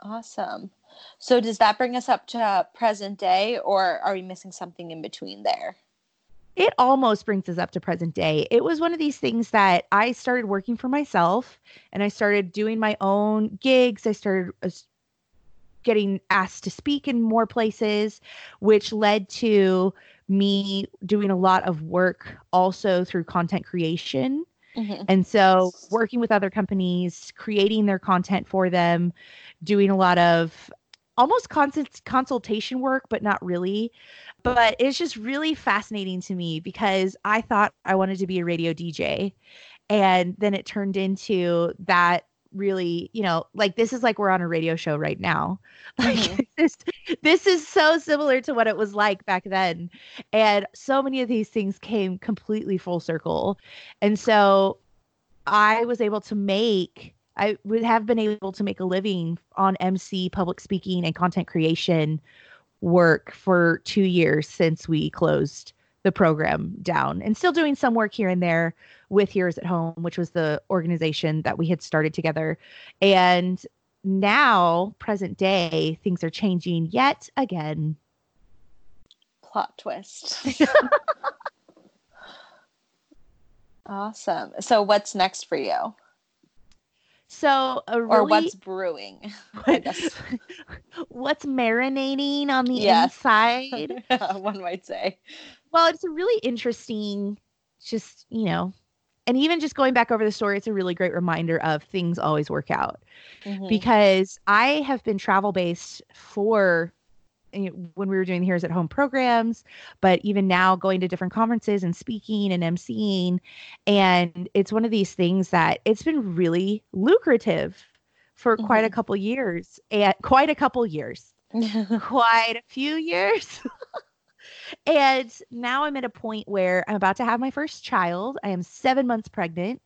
Awesome. So does that bring us up to present day or are we missing something in between there? It almost brings us up to present day. It was one of these things that I started working for myself and I started doing my own gigs. I started uh, getting asked to speak in more places, which led to me doing a lot of work also through content creation. Mm-hmm. And so, working with other companies, creating their content for them, doing a lot of almost constant consultation work, but not really. But it's just really fascinating to me because I thought I wanted to be a radio DJ. And then it turned into that really, you know, like this is like we're on a radio show right now. *laughs* Like mm-hmm. *laughs* this this is so similar to what it was like back then. And so many of these things came completely full circle. And so I was able to make I would have been able to make a living on MC, public speaking, and content creation work for two years since we closed the program down and still doing some work here and there with Heroes at Home, which was the organization that we had started together. And now, present day, things are changing yet again. Plot twist. *laughs* awesome. So, what's next for you? So, really, or what's brewing? *laughs* what's marinating on the yes. inside? *laughs* One might say. Well, it's a really interesting, just you know, and even just going back over the story, it's a really great reminder of things always work out. Mm-hmm. Because I have been travel based for you know, when we were doing the Heroes at Home programs, but even now going to different conferences and speaking and emceeing. And it's one of these things that it's been really lucrative for mm-hmm. quite a mm-hmm. couple years and quite a couple years, *laughs* quite a few years. *laughs* and now I'm at a point where I'm about to have my first child. I am seven months pregnant,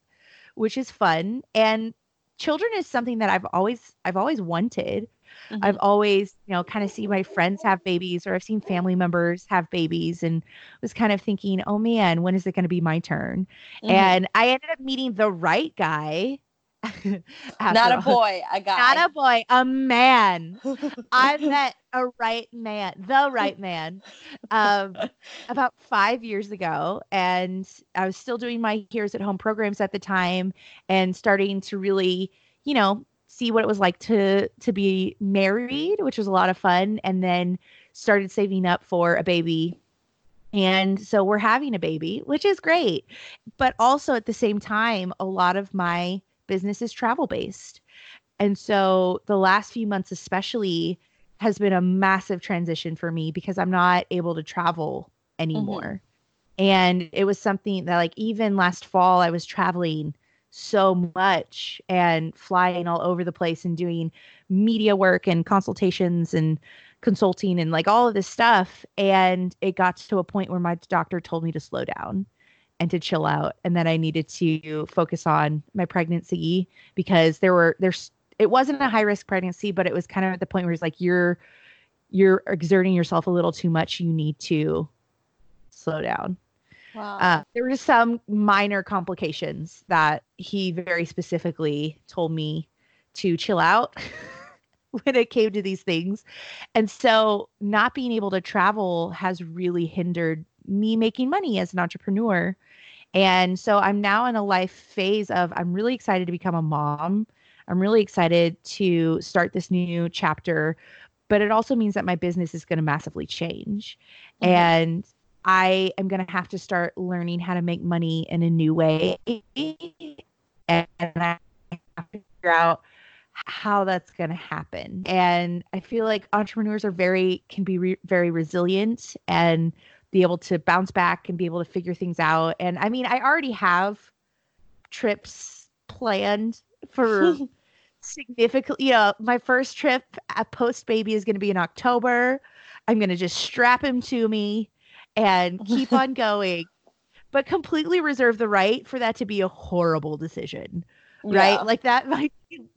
which is fun. And children is something that I've always I've always wanted. Mm-hmm. I've always, you know, kind of see my friends have babies or I've seen family members have babies and was kind of thinking, oh man, when is it going to be my turn? Mm-hmm. And I ended up meeting the right guy *laughs* not a boy, a guy. Not a boy, a man. *laughs* I met a right man, the right man, um, about five years ago. And I was still doing my Heroes at Home programs at the time and starting to really, you know, see what it was like to to be married, which was a lot of fun. And then started saving up for a baby and so we're having a baby, which is great. But also at the same time, a lot of my business is travel based. And so the last few months, especially, has been a massive transition for me because I'm not able to travel anymore. Mm-hmm. And it was something that, like, even last fall, I was traveling so much and flying all over the place and doing media work and consultations and consulting and like all of this stuff. And it got to a point where my doctor told me to slow down and to chill out and that I needed to focus on my pregnancy because there were there's it wasn't a high risk pregnancy but it was kind of at the point where it's like you're you're exerting yourself a little too much you need to slow down wow. Uh, there were some minor complications that he very specifically told me to chill out *laughs* when it came to these things and so not being able to travel has really hindered me making money as an entrepreneur and so I'm now in a life phase of I'm really excited to become a mom. I'm really excited to start this new chapter, but it also means that my business is going to massively change. Mm-hmm. And I am going to have to start learning how to make money in a new way. And I have to figure out how that's going to happen. And I feel like entrepreneurs are very, can be re- very resilient and be able to bounce back and be able to figure things out. And I mean, I already have trips planned for *laughs* significantly, you know, my first trip post baby is going to be in October. I'm going to just strap him to me and keep on *laughs* going, but completely reserve the right for that to be a horrible decision. Right. Yeah. Like that *laughs* might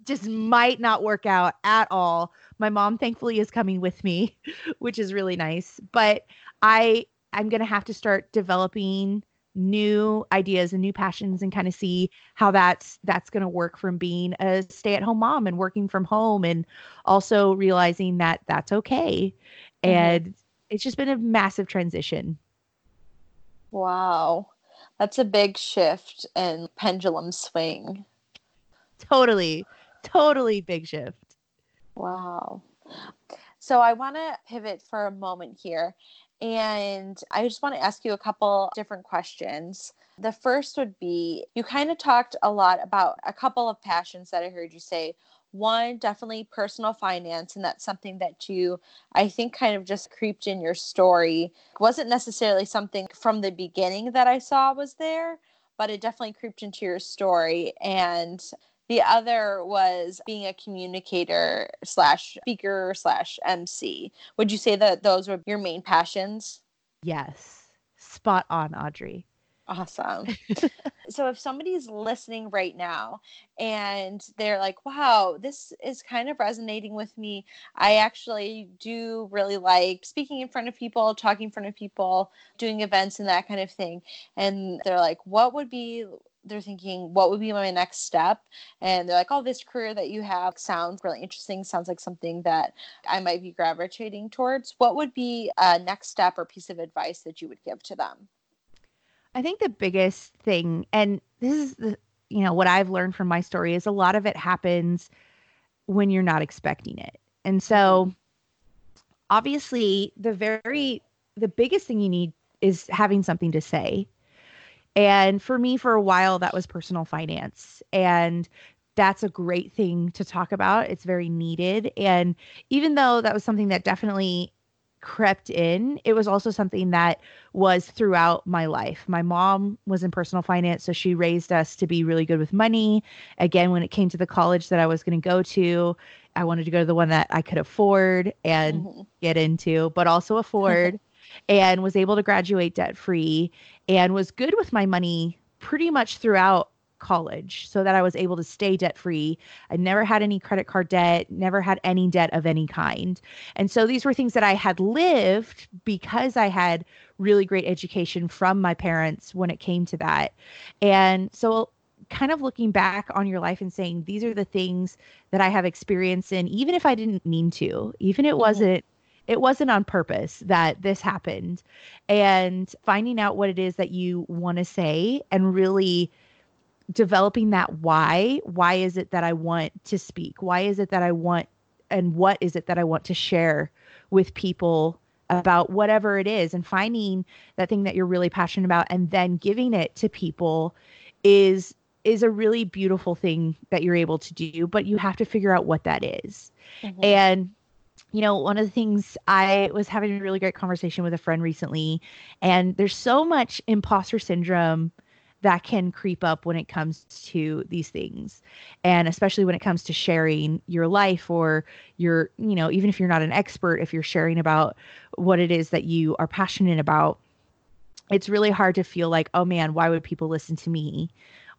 just might not work out at all. My mom thankfully is coming with me, *laughs* which is really nice. But I I'm going to have to start developing new ideas and new passions and kind of see how that's that's going to work from being a stay-at-home mom and working from home and also realizing that that's okay mm-hmm. and it's just been a massive transition. Wow. That's a big shift and pendulum swing. Totally. Totally big shift. Wow. So i want to pivot for a moment here and I just want to ask you a couple different questions. The first would be you kind of talked a lot about a couple of passions that I heard you say. One, definitely personal finance, and that's something that you, I think, kind of just creeped in your story. Wasn't necessarily something from the beginning that I saw was there, but it definitely creeped into your story. And the other was being a communicator slash speaker slash MC. Would you say that those were your main passions? Yes. Spot on, Audrey. Awesome. *laughs* so if somebody's listening right now and they're like, wow, this is kind of resonating with me. I actually do really like speaking in front of people, talking in front of people, doing events and that kind of thing. And they're like, what would be they're thinking, what would be my next step? And they're like, oh, this career that you have sounds really interesting, sounds like something that I might be gravitating towards. What would be a next step or piece of advice that you would give to them? I think the biggest thing, and this is the, you know, what I've learned from my story is a lot of it happens when you're not expecting it. And so mm-hmm. obviously the very the biggest thing you need is having something to say and for me, for a while, that was personal finance. And that's a great thing to talk about. It's very needed. And even though that was something that definitely crept in, it was also something that was throughout my life. My mom was in personal finance, so she raised us to be really good with money. Again, when it came to the college that I was going to go to, I wanted to go to the one that I could afford and mm-hmm. get into, but also afford. *laughs* and was able to graduate debt free and was good with my money pretty much throughout college so that I was able to stay debt free. I never had any credit card debt, never had any debt of any kind. And so these were things that I had lived because I had really great education from my parents when it came to that. And so kind of looking back on your life and saying these are the things that I have experience in even if I didn't mean to, even it mm-hmm. wasn't it wasn't on purpose that this happened and finding out what it is that you want to say and really developing that why why is it that i want to speak why is it that i want and what is it that i want to share with people about whatever it is and finding that thing that you're really passionate about and then giving it to people is is a really beautiful thing that you're able to do but you have to figure out what that is. Mm-hmm. and you know, one of the things I was having a really great conversation with a friend recently, and there's so much imposter syndrome that can creep up when it comes to these things and especially when it comes to sharing your life or your you know even if you're not an expert if you're sharing about what it is that you are passionate about it's really hard to feel like oh man why would people listen to me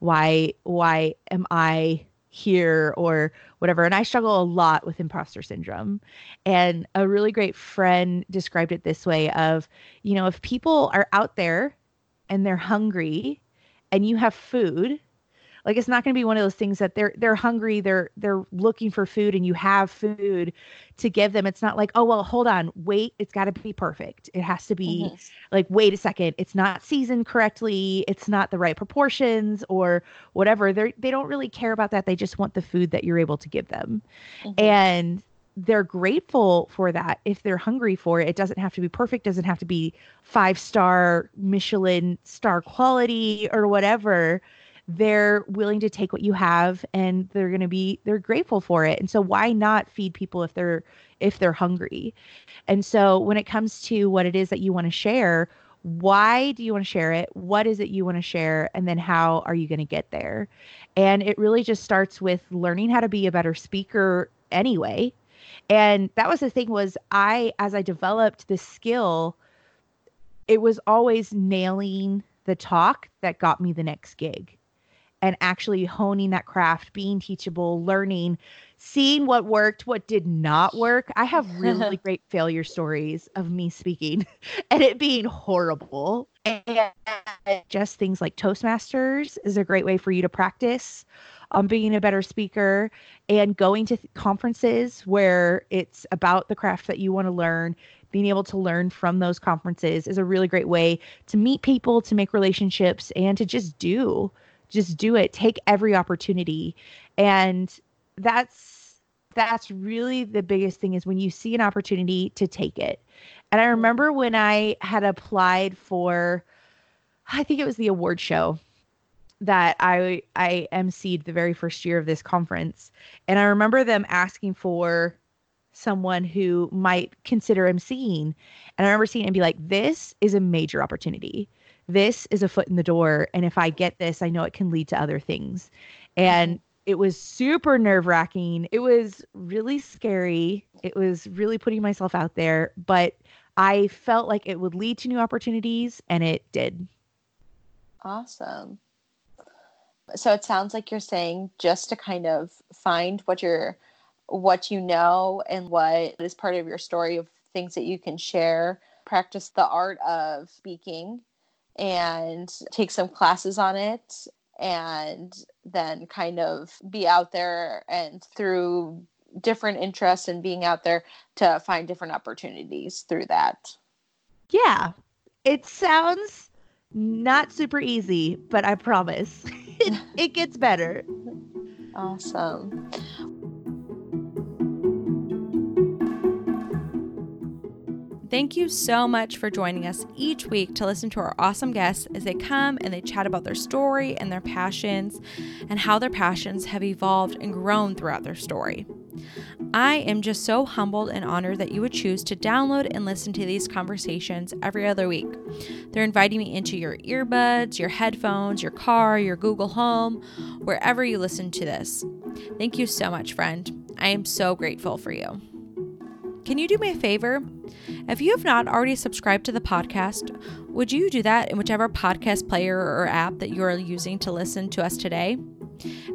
why why am i here or whatever. And I struggle a lot with imposter syndrome. And a really great friend described it this way of, you know, if people are out there and they're hungry and you have food, like it's not going to be one of those things that they're they're hungry, they're they're looking for food and you have food to give them. It's not like, "Oh, well, hold on. Wait, it's got to be perfect. It has to be mm-hmm. like wait a second. It's not seasoned correctly. It's not the right proportions or whatever." They they don't really care about that. They just want the food that you're able to give them. Mm-hmm. And they're grateful for that. If they're hungry for it. It doesn't have to be perfect, doesn't have to be five star Michelin star quality or whatever. They're willing to take what you have and they're going to be they're grateful for it. And so why not feed people if they're if they're hungry? And so when it comes to what it is that you want to share why do you want to share it? What is it you want to share? And then how are you going to get there? And it really just starts with learning how to be a better speaker anyway. And that was the thing was I as I developed the skill, it was always nailing the talk that got me the next gig and actually honing that craft, being teachable, learning, seeing what worked, what did not work. I have really *laughs* great failure stories of me speaking *laughs* and it being horrible. And just things like Toastmasters is a great way for you to practice on being a better speaker and going to th- conferences where it's about the craft that you want to learn being able to learn from those conferences is a really great way to meet people to make relationships and to just do just do it take every opportunity. And that's that's really the biggest thing is when you see an opportunity to take it. And i mm-hmm. remember when i had applied for i think it was the award show that i i emceed the very first year of this conference. And i remember them asking for someone who might consider emceeing. And i remember seeing and be like this is a major opportunity. This is a foot in the door. And if i get this i know it can lead to other things. And it was super nerve wracking it was really scary. It was really putting myself out there. But i felt like it would lead to new opportunities and it did. Awesome. So it sounds like you're saying just to kind of find what you're what you know and what is part of your story of things that you can share, practice the art of speaking and take some classes on it and then kind of be out there and through different interests and being out there to find different opportunities through that. yeah it sounds not super easy but i promise *laughs* it, *laughs* it gets better Awesome. Thank you so much for joining us each week to listen to our awesome guests as they come and they chat about their story and their passions and how their passions have evolved and grown throughout their story. I am just so humbled and honored that you would choose to download and listen to these conversations every other week. They're inviting me into your earbuds, your headphones, your car, your Google Home, wherever you listen to this. Thank you so much, friend. I am so grateful for you. Can you do me a favor? If you have not already subscribed to the podcast, would you do that in whichever podcast player or app that you are using to listen to us today?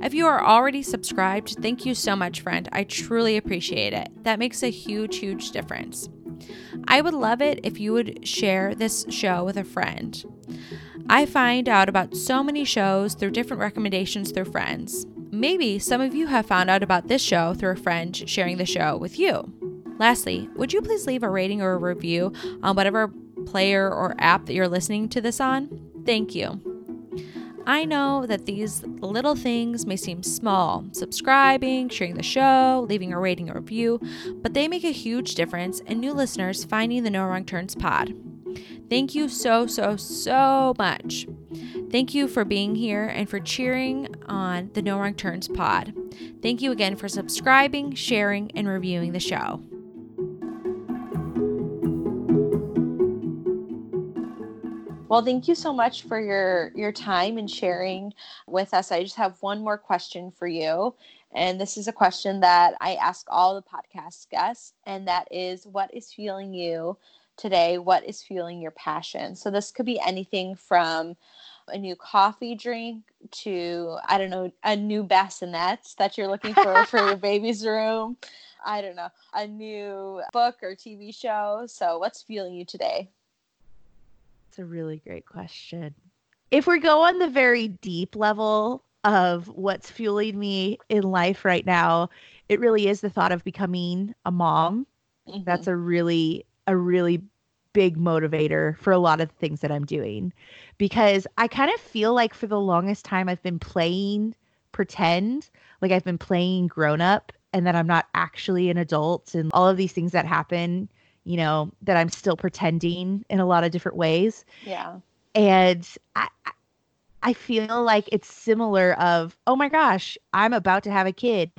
If you are already subscribed, thank you so much, friend. I truly appreciate it. That makes a huge, huge difference. I would love it if you would share this show with a friend. I find out about so many shows through different recommendations through friends. Maybe some of you have found out about this show through a friend sharing the show with you. Lastly, would you please leave a rating or a review on whatever player or app that you're listening to this on? Thank you. I know that these little things may seem small subscribing, sharing the show, leaving a rating or review but they make a huge difference in new listeners finding the No Wrong Turns pod. Thank you so, so, so much. Thank you for being here and for cheering on the No Wrong Turns pod. Thank you again for subscribing, sharing, and reviewing the show. Well, thank you so much for your your time and sharing with us. I just have one more question for you. And this is a question that I ask all the podcast guests, and that is what is fueling you today? What is fueling your passion? So this could be anything from a new coffee drink to I don't know, a new bassinet that you're looking for *laughs* for your baby's room. I don't know, a new book or TV show. So what's fueling you today? A really great question. If we go on the very deep level of what's fueling me in life right now, it really is the thought of becoming a mom. That's mm-hmm. a really, a really big motivator for a lot of the things that I'm doing because I kind of feel like for the longest time I've been playing pretend, like I've been playing grown up and that I'm not actually an adult and all of these things that happen, you know, that I'm still pretending in a lot of different ways. Yeah. and I I- feel like it's similar of oh my gosh I'm about to have a kid.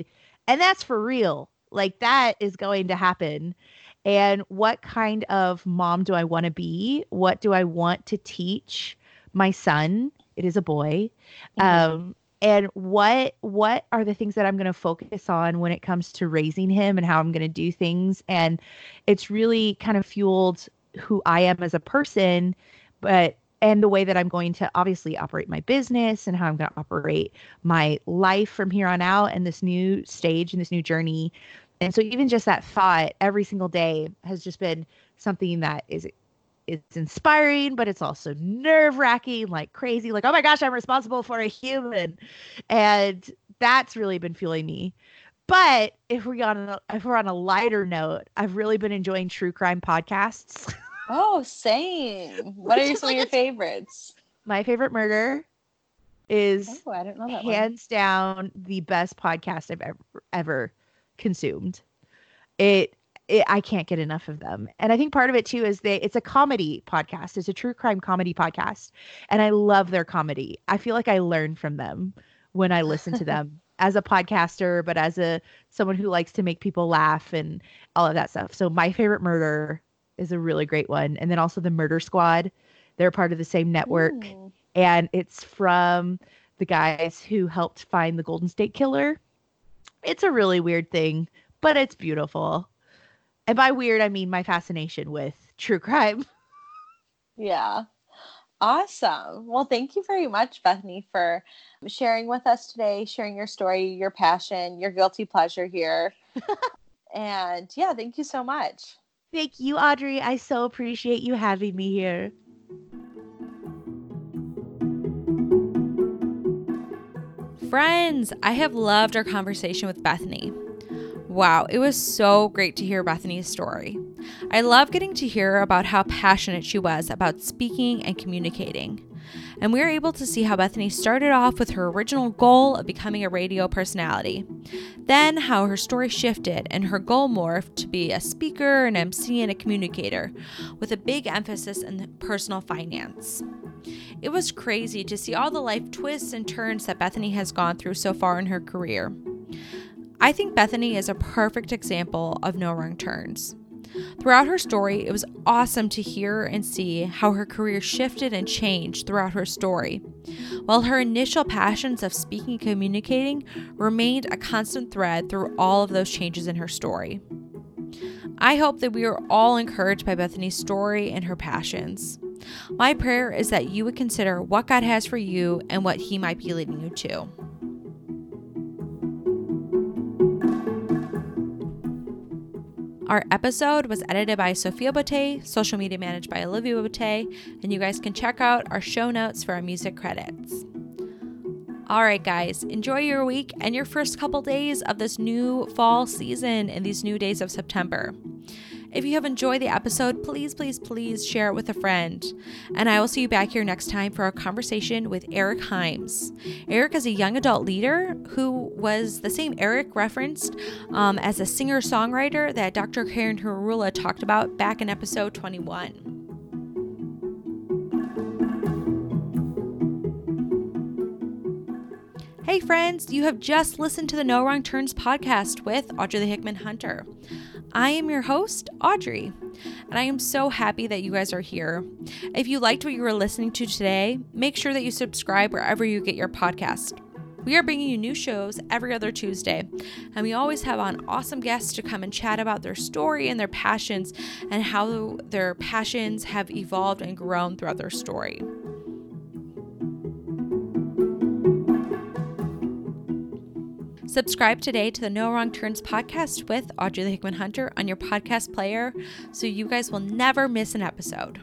And that's for real. Like that is going to happen. And what kind of mom do I want to be? What do I want to teach my son? It is a boy. Mhm. um and what what are the things that I'm going to focus on when it comes to raising him and how I'm going to do things and it's really kind of fueled who I am as a person but and the way that I'm going to obviously operate my business and how I'm going to operate my life from here on out and this new stage and this new journey. And so even just that thought every single day has just been something that is it's inspiring, but it's also nerve wracking, like crazy. Like, oh my gosh, I'm responsible for a human, and that's really been fueling me. But if we on a, if we're on a lighter note, I've really been enjoying true crime podcasts. Oh, same. *laughs* What are some like of your favorites? My favorite murder is oh, I don't know that hands one. down the best podcast I've ever ever consumed. It, it I can't get enough of them. And I think part of it too is they it's a comedy podcast. It's a true crime comedy podcast. And I love their comedy. I feel like I learn from them when I listen to them *laughs* as a podcaster, but as a someone who likes to make people laugh and all of that stuff. So my favorite murder is a really great one. And then also the Murder Squad. They're part of the same network. Ooh. And it's from the guys who helped find the Golden State Killer. It's a really weird thing, but it's beautiful. And by weird, I mean my fascination with true crime. *laughs* Yeah. Awesome. Well, thank you very much, Bethany, for sharing with us today, sharing your story, your passion, your guilty pleasure here. *laughs* and yeah, thank you so much. Thank you, Audrey. I so appreciate you having me here. Friends, I have loved our conversation with Bethany. Wow, it was so great to hear Bethany's story. I love getting to hear about how passionate she was about speaking and communicating and we were able to see how Bethany started off with her original goal of becoming a radio personality. Then, how her story shifted and her goal morphed to be a speaker, an MC, and a communicator, with a big emphasis in personal finance. It was crazy to see all the life twists and turns that Bethany has gone through so far in her career. I think Bethany is a perfect example of no wrong turns. Throughout her story, it was awesome to hear and see how her career shifted and changed throughout her story. While her initial passions of speaking and communicating remained a constant thread through all of those changes in her story. I hope that we are all encouraged by Bethany's story and her passions. My prayer is that you would consider what God has for you and what He might be leading you to. Our episode was edited by Sophia Bote, social media managed by Olivia Bote, and you guys can check out our show notes for our music credits. All right, guys, enjoy your week and your first couple days of this new fall season and these new days of September. If you have enjoyed the episode, please, please, please share it with a friend. And I will see you back here next time for a conversation with Eric Himes. Eric is a young adult leader who was the same Eric referenced um, as a singer songwriter that Dr. Karen Harula talked about back in episode 21. Hey, friends, you have just listened to the No Wrong Turns podcast with Audrey the Hickman Hunter. I am your host, Audrey, and I am so happy that you guys are here. If you liked what you were listening to today, make sure that you subscribe wherever you get your podcast. We are bringing you new shows every other Tuesday, and we always have on awesome guests to come and chat about their story and their passions and how their passions have evolved and grown throughout their story. Subscribe today to the No Wrong Turns podcast with Audrey Hickman Hunter on your podcast player so you guys will never miss an episode.